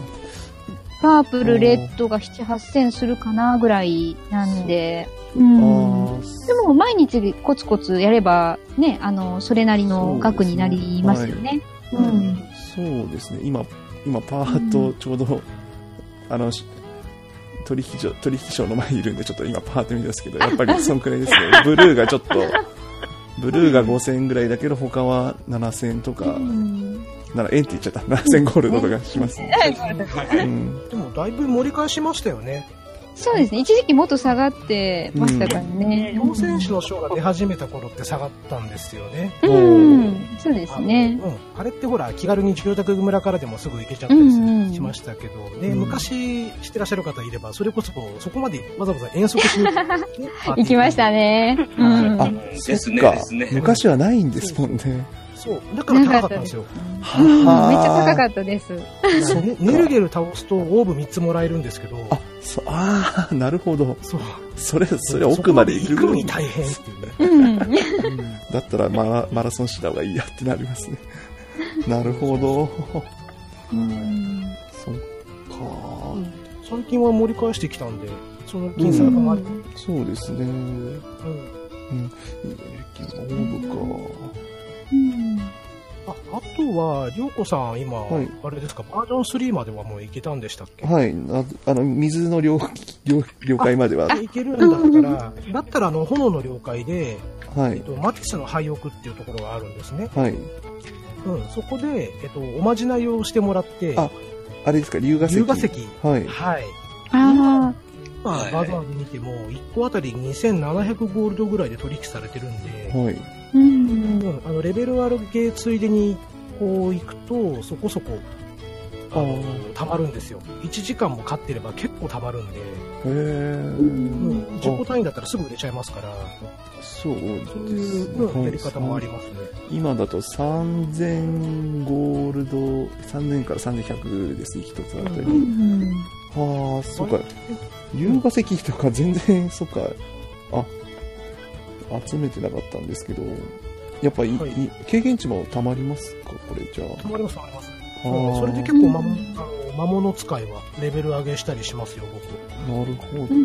パープル、レッドが7、8000するかなぐらいなんで、うん。でも毎日コツコツやれば、ね、あの、それなりの額になりますよね。うねはい、うん。そうですね。今、今パートちょうど、うん、あの、取引所、取引所の前にいるんで、ちょっと今パート見ですけど、やっぱりそんくらいですね。*laughs* ブルーがちょっと、ブルーが5000円ぐらいだけど、他は7000とか、うん、なら円って言っちゃった。7000ゴールドとかしますね。うん、でもだいぶ盛り返しましたよね。そうですね。一時期もっと下がってましたからね。4選手の賞が出始めた頃って下がったんですよね。うん、そうですね。うん。あれってほら、気軽に住宅村からでもすぐ行けちゃったりしましたけど、ね、昔してらっしゃる方いれば、それこそ、そこまでわざわざ遠足しに、*laughs* 行きましたね。うん。あ、ですね。昔はないんですもんね。そう。だから高かったんですよ。はめっちゃ高かったです。*laughs* ネルゲル倒すとオーブ3つもらえるんですけど。あ、そああ、なるほど。そう。それ、それ奥まで行くのに大変っていうね。うん、だったらマラマラソンした方がいいやってなりますね。*laughs* なるほど。うん。そっか、最近は盛り返してきたんで、その金額もある、そうですね。うん。うん。オーブか。ああとは、りょうこさん、今、はい、あれですか、バージョン3まではもういけたんでしたっけ？はい。ああの、水の領領領海までは。いけるんだったら、だったら、あの、炎の領海で、はい。えっと、マティスの廃屋っていうところがあるんですね。はい。うん、そこで、えっと、おまじないをしてもらって、あ、あれですか、龍河石。龍河石。はい。はい。ああ。まあ、バザーで見ても、1個あたり2700ゴールドぐらいで取引されてるんで、はい。うん、あのレベルあるゲーついでにこう行くとそこそこあの溜まるんですよ。1時間も飼ってれば結構溜まるんで。へえ、うん、10個単位だったらすぐ売れちゃいますから。そうですね。そういうやり方もありますね。今だと3000ゴールド3000から3100です。ね1つあたり、うん、ああそうか。龍河石とか全然そっか。あ集めてなかったんですけど、やっぱり、はい、経験値もたまりますか？これじゃあ。たまります、たまります。それで結構魔物、あの魔物使いはレベル上げしたりしますよ、僕。なるほど。うん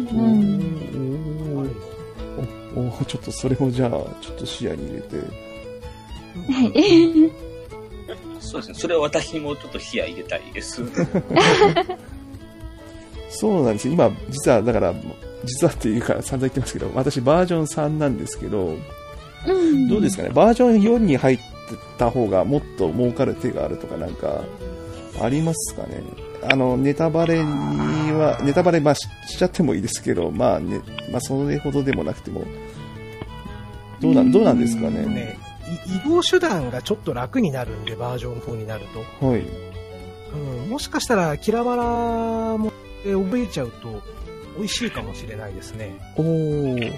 はい、おおちょっとそれもじゃあ、ちょっと視野に入れて。はい。*laughs* そうですね。それは私もちょっと視野入れたいです。*laughs* そうなんですよ。今、実は、だから、実はっていうか散々言ってますけど、私バージョン3なんですけど、うん、どうですかね、バージョン4に入ってた方がもっと儲かる手があるとかなんか、ありますかね？あの、ネタバレには、ネタバレまあしちゃってもいいですけど、まあね、まあそれほどでもなくても、どうなん、どうなんですかね？ね移動手段がちょっと楽になるんで、バージョン4になると。はい。うん、もしかしたら、キラバラも覚えちゃうと、美味しいかもしれないですね。おー。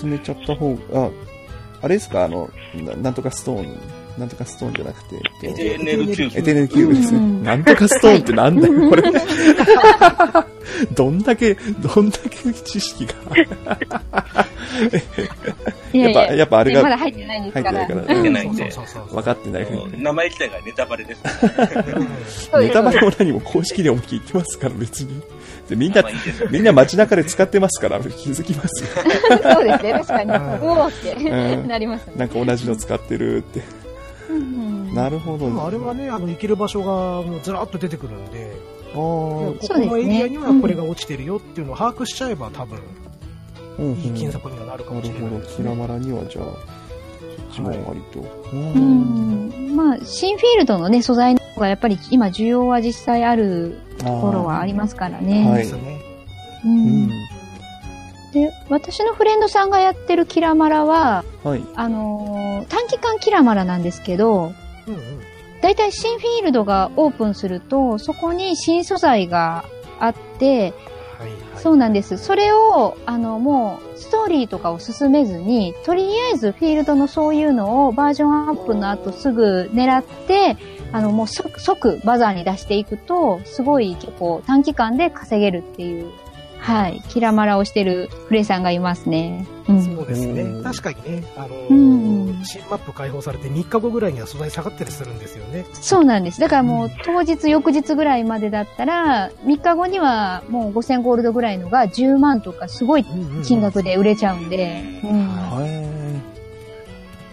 進めちゃった方が、あ、あれですか？あのな、なんとかストーン。なんとかストーンじゃなくて、エテーネルキューブ。エテーネルキューブですね。なんとかストーンってなんだよ、これ。*laughs* どんだけ、どんだけ知識が。やっぱ、やっぱあれが。まだ入ってないんですから。入ってないから。入ってないんで。分かってない。名前自体がネタバレです。*laughs* ネタバレも何も公式でも聞いてますから、別に。でみんな、みんな街中で使ってますから、気づきますよ。そうですね、確かに。うおって、なりますなんか同じの使ってるって。なるほど、ね。あれはね、あの、行ける場所がもうずらっと出てくるんで、あここのエリアにはこれが落ちてるよっていうのを把握しちゃえば多分、いい金策にはなるかもしれない、ね、なるほど。キラマラにはじゃあ、一番割と。うん。まあ、新フィールドのね、素材の方がやっぱり今需要は実際あるところはありますからね。はい。うん。で、私のフレンドさんがやってるキラマラは、はい、あのー、短期間キラマラなんですけど、うんうん、だいたい新フィールドがオープンすると、そこに新素材があって、そうなんです。それを、あの、もう、ストーリーとかを進めずに、とりあえずフィールドのそういうのをバージョンアップの後すぐ狙って、あの、もう即、即バザーに出していくと、すごい結構短期間で稼げるっていうはい。キラマラをしてるフレさんがいますね。うん、そうですね。確かにね、あのー、うん、新マップ開放されて3日後ぐらいには素材下がったりするんですよね。そうなんです。だからもう、当日、翌日ぐらいまでだったら、3日後にはもう5000ゴールドぐらいのが10万とかすごい金額で売れちゃうんで。うん、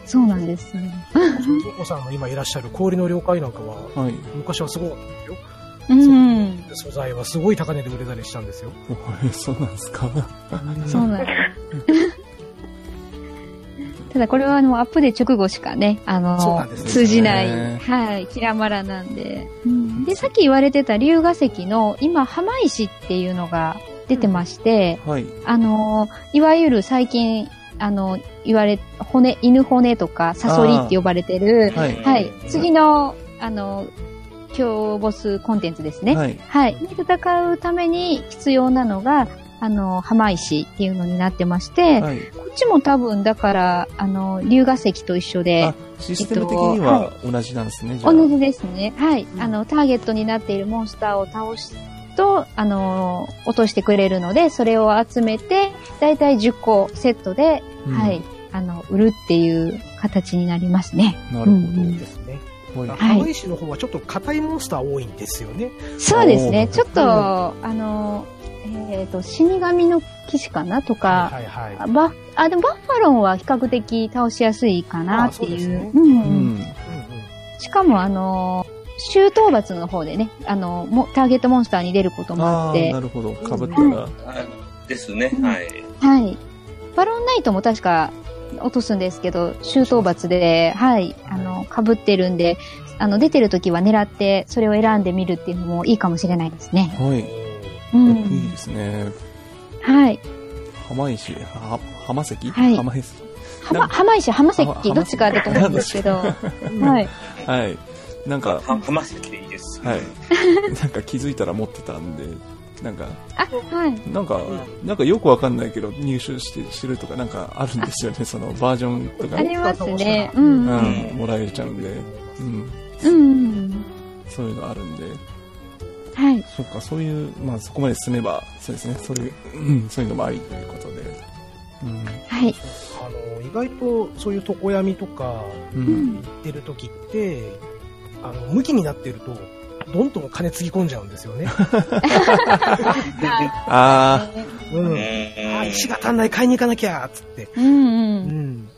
そうなんですね。*laughs* ジコさんの今いらっしゃる氷の了解なんかは、はい、昔はすごかったんですよ。うん、素材はすごい高値で売れたりしたんですよ。*laughs* そうなんですか？そうなんです。*laughs* ただこれはあのアップデー直後しかね、あの、ね、通じない、はい、キラマラなんで。うんで、さっき言われてた龍河石の、今、浜石っていうのが出てまして、はい。あの、いわゆる最近、あの、言われ、骨、犬骨とか、サソリって呼ばれてる、はい、はい。次の、あの、強ボスコンテンツですね。はい。はい。に戦うために必要なのが、あの、浜石っていうのになってまして、はい、こっちも多分、だから、あの、龍河石と一緒で、システム的には同じなんですね、はい、同じですね。はい、うん。あの、ターゲットになっているモンスターを倒すと、あの、落としてくれるので、それを集めて、だいたい10個セットで、うん、はい、あの、売るっていう形になりますね。なるほどですね。うん、ハワイ市の方はちょっと硬いモンスター多いんですよね。そうですね。ちょっと、あの、えっ、ー、と、死神の騎士かなとか、はいはいはい、バあ、でもバッファロンは比較的倒しやすいかなっていう。うね、うん、うん、しかも、あの、周討伐の方でね、あの、もターゲットモンスターに出ることもあって。なるほど。かぶったら、うん。ですね、はい。はい。バロンナイトも確か落とすんですけど、周討伐で、はい、あの、被ってるんで、あの、出てる時は狙ってそれを選んでみるっていうのもいいかもしれないですね。はい。うん、いいですね。はい。浜石、は浜石、はい、浜石。浜浜石、浜石、どっちかだと思うんですけど。はい。はい。なんか、浜石でいいです。はい。なんか気づいたら持ってたんで、なんか、あ、はい。なんか、なんかよくわかんないけど、入手して知るとかなんかあるんですよね、*laughs* そのバージョンとか。ありますね。うん。うん、もらえちゃうんで。うん。うん。そういうのあるんで。はい。そっか、そういう、まあそこまで進めば、そうですね、そういう、うん、そういうのもありということで。うん、はい。あの、意外とそういう床闇とか、うん、行ってる時って、あの、向きになってると、どんどん金つぎ込んじゃうんですよね。*laughs* ああ。うん。あ、石が足んない、買いに行かなきゃつって。うんうん。うん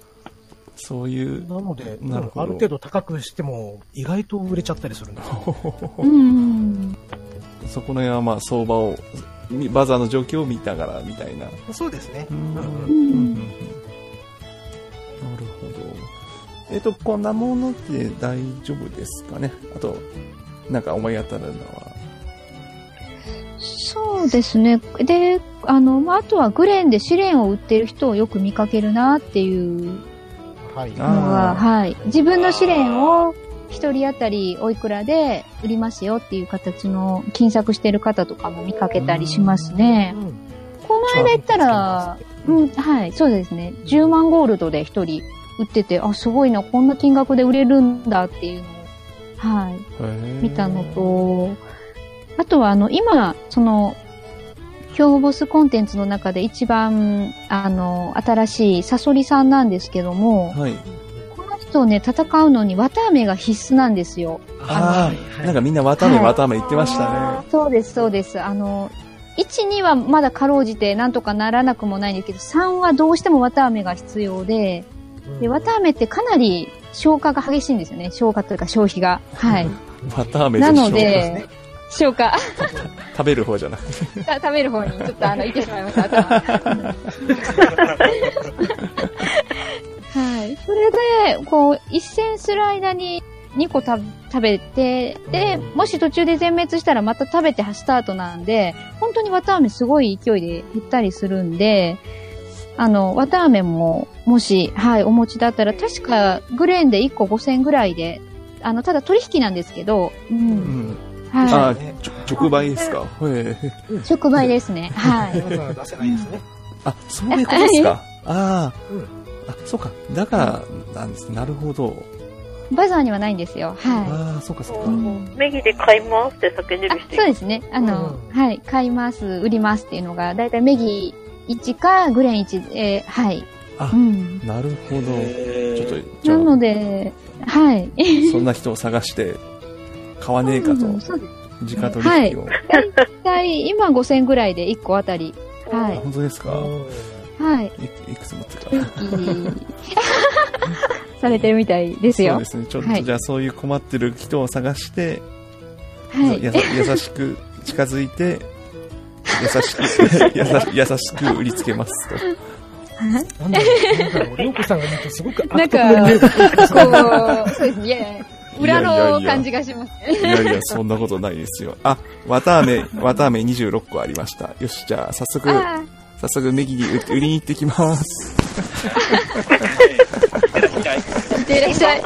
そういう。なので、なるある程度高くしても、意外と売れちゃったりするんですよ。*laughs* うん。そこの辺はまあ相場を、バザーの状況を見ながらみたいな。そうですね。うん。なるほど。えっ、と、こんなものって大丈夫ですかねあと、なんか思い当たるのは。そうですね。で、あの、まあ、あとはグレンで試練を売ってる人をよく見かけるなっていうのが、はい。自分の試練を一人当たりおいくらで売りますよっていう形の金策してる方とかも見かけたりしますね。この間言ったら、うん、はい、そうですね。10万ゴールドで一人売ってて、あ、すごいな、こんな金額で売れるんだっていうのを、はい、見たのと、あとはあの、今、その、強ボスコンテンツの中で一番、あの、新しいサソリさんなんですけども、はい、とね、戦うのに綿飴が必須なんですよ。ああ、なんかみんな綿飴、綿飴言ってましたね。そうです、そうです。あの、1、2はまだかろうじてなんとかならなくもないんですけど、3はどうしても綿飴が必要で、で、綿飴ってかなり消化が激しいんですよね。消化というか消費が。はい。*laughs* 綿飴なので、消化。*laughs* 食べる方じゃなくて。*laughs* 食べる方にちょっとあの、行ってしまいました、はい。それで、こう、一戦する間に2個食べて、で、もし途中で全滅したらまた食べてスタートなんで、本当に綿飴すごい勢いで減ったりするんで、あの、綿飴も、もし、はい、お持ちだったら、確か、グレーンで1個5000ぐらいで、あの、ただ取引なんですけど、うん。うん、はい。あ、直売ですか？直売ですね。はい。出せないですね。あ、そういうことですか？ああ。うんあ、そうか。だから、なんです。なるほど。バザーにはないんですよ。はい。ああ、そうか、そうか。メギで買いますって叫んでる人そうですね。あの、うん、はい。買います、売りますっていうのが、だいたいメギ1かグレン1、えー、はい。あ、うん、なるほど。ちょっと、なので、はい。*laughs* そんな人を探して、買わねえかと。そうです。自家取引を。はい。だいたい今5000ぐらいで1個あたり。はい。本当ですか？はい。いくつ持ってた？*laughs* されてるみたいですよ。そうですね。ちょっとじゃあそういう困ってる人を探して、はい、や優しく近づいて、優しく優しく売りつけますと。なんだろう、りょうこさんが見るとすごくなんか、こう、そうですね。裏の感じがしますね。いやいや、そんなことないですよ。あ、綿あめ、綿あめ26個ありました。よし、じゃあ、早速、早速、ネギに売りに行ってきます。いってらっしゃい。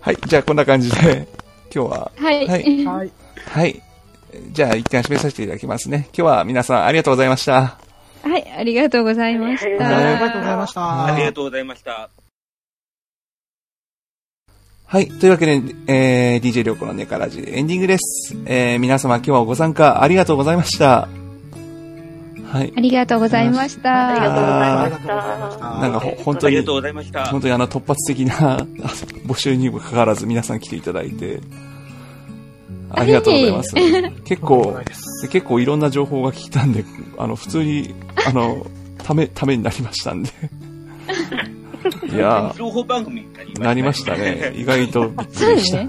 はい、じゃあこんな感じで、今日は、はい。はい。はい。はい。じゃあ一旦締めさせていただきますね。今日は皆さんありがとうございました。はい、ありがとうございました。ありがとうございました。ありがとうございました。はい。というわけで、えー、DJ りょうこのネカラジエンディングです。えー、皆様今日はご参加ありがとうございました。はい。ありがとうございました。ありがとうございました。なんかほ、本当に、ありがとうございました。本当にあの突発的な *laughs* 募集にもかかわらず皆さん来ていただいて、ありがとうございます。結構、*laughs* 結構いろんな情報が聞いたんで、あの、普通に、あの、ため、ためになりましたんで。*laughs* いや情報番組になりましたね。意外とびっくりした。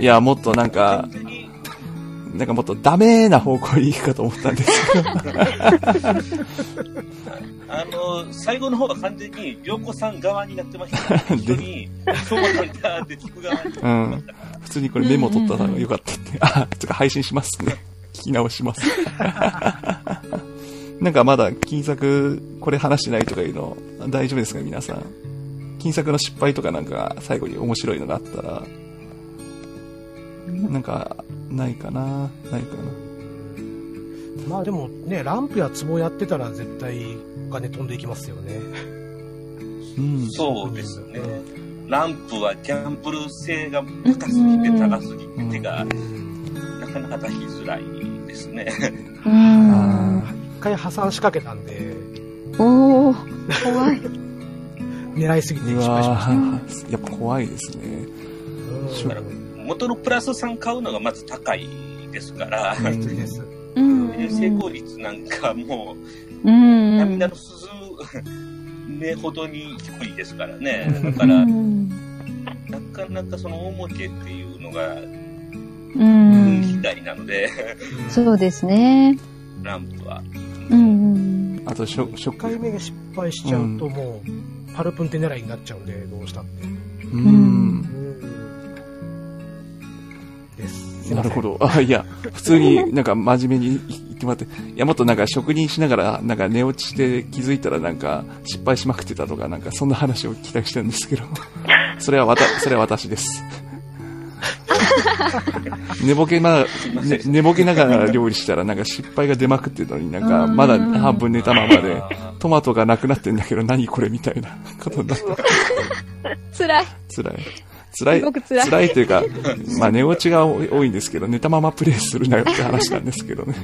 いや、もっとなんか、なんかもっとダメな方向に行くかと思ったんですけど。あの、最後の方は完全に、良子さん側になってました、ね。一緒に、そうなんだって聞く側に。うん。普通にこれメモ取ったのが良かったって。あ、つか配信しますね。聞き直します。*laughs* なんかまだ金作これ話してないとかいうの大丈夫ですか皆さん？金作の失敗とかなんか最後に面白いのがあったら、なんかないかなないかなまあでもね、ランプや壺やってたら絶対お金飛んでいきますよね。うん。そうですね。ランプはギャンブル性が高すぎて高すぎて手が、なかなか出しづらいですね。うん。一回破産しかけたんで。おお怖い。*laughs* 狙いすぎて失敗しました。やっぱ怖いですね。元のプラス3買うのがまず高いですから、きついです。成功率なんかもう、涙の鈴目 *laughs* ほどに低いですからね。だから、なかなかその大儲けっていうのが、うん。次第なのでそうですね。ランプは。うん。あと、初、初回目が失敗しちゃうともう、パルプンテ狙いになっちゃうんで、どうしたって。うん。なるほど。あ、いや、普通になんか真面目に言ってもらって、いや、もっとなんか職人しながら、なんか寝落ちして気づいたらなんか失敗しまくってたとか、なんかそんな話を期待してるんですけど、*laughs* それはわた、それは私です。*laughs* 寝ぼけな、ね、寝ぼけながら料理したらなんか失敗が出まくってたのになんかまだ半分寝たままでトマトがなくなってんだけど何これみたいなことになって。辛い。辛い。辛い、辛い辛いというか、まあ寝落ちが多いんですけど、寝たままプレイするなよって話なんですけどね。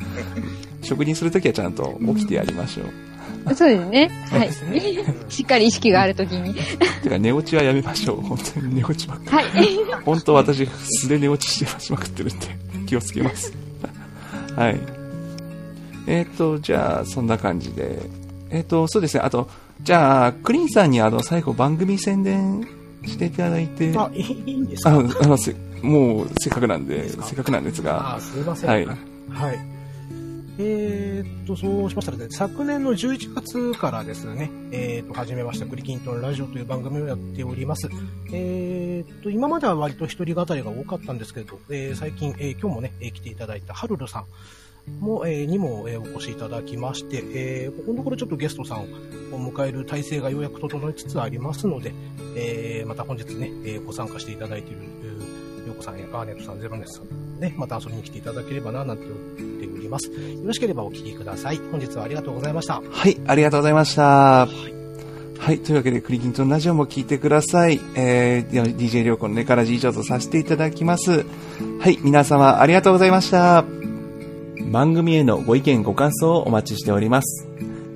*laughs* 職人するときはちゃんと起きてやりましょう。そうですね。はい。しっかり意識があるときに。てか寝落ちはやめましょう。本当に寝落ちばっかり。はい。本当私、素で寝落ちしてしまくってるんで、気をつけます。はい。えっ、ー、と、じゃあ、そんな感じで。えっ、ー、と、そうですね。あと、じゃあ、クリンさんにあの、最後番組宣伝していただいて。あ、いいんですか？あのもう、せっかくなんで、せっかくなんですが。あ、すいません。はい。はい。えー、っと、そうしましたら、ね、昨年の11月からですね、えー、っと、始めました、クリキントンラジオという番組をやっております。えー、っと、今までは割と一人語りが多かったんですけど、えー、最近、えー、今日もね、えー、来ていただいたハルルさん、も、えー、にも、えー、お越しいただきまして、えー、ここのところちょっとゲストさんを迎える体制がようやく整いつつありますので、えー、また本日ね、えー、ご参加していただいている、ようこさんやガーネットさん、ゼロネスさん、ね、また遊びに来ていただければな、なんて思っております。よろしければお聞きください。本日はありがとうございました。はい、ありがとうございました。はいはい。というわけで、クリキントンラジオも聞いてください。えー、DJ りょうこのネカラジ以上とさせていただきます。はい。皆様、ありがとうございました。番組へのご意見ご感想をお待ちしております。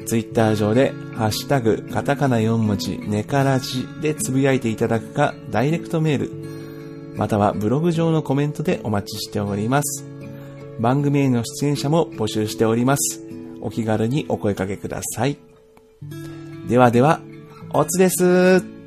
ツイッター上で、ハッシュタグ、カタカナ4文字、ネカラジでつぶやいていただくか、ダイレクトメール、またはブログ上のコメントでお待ちしております。番組への出演者も募集しております。お気軽にお声掛けください。ではでは、おつです。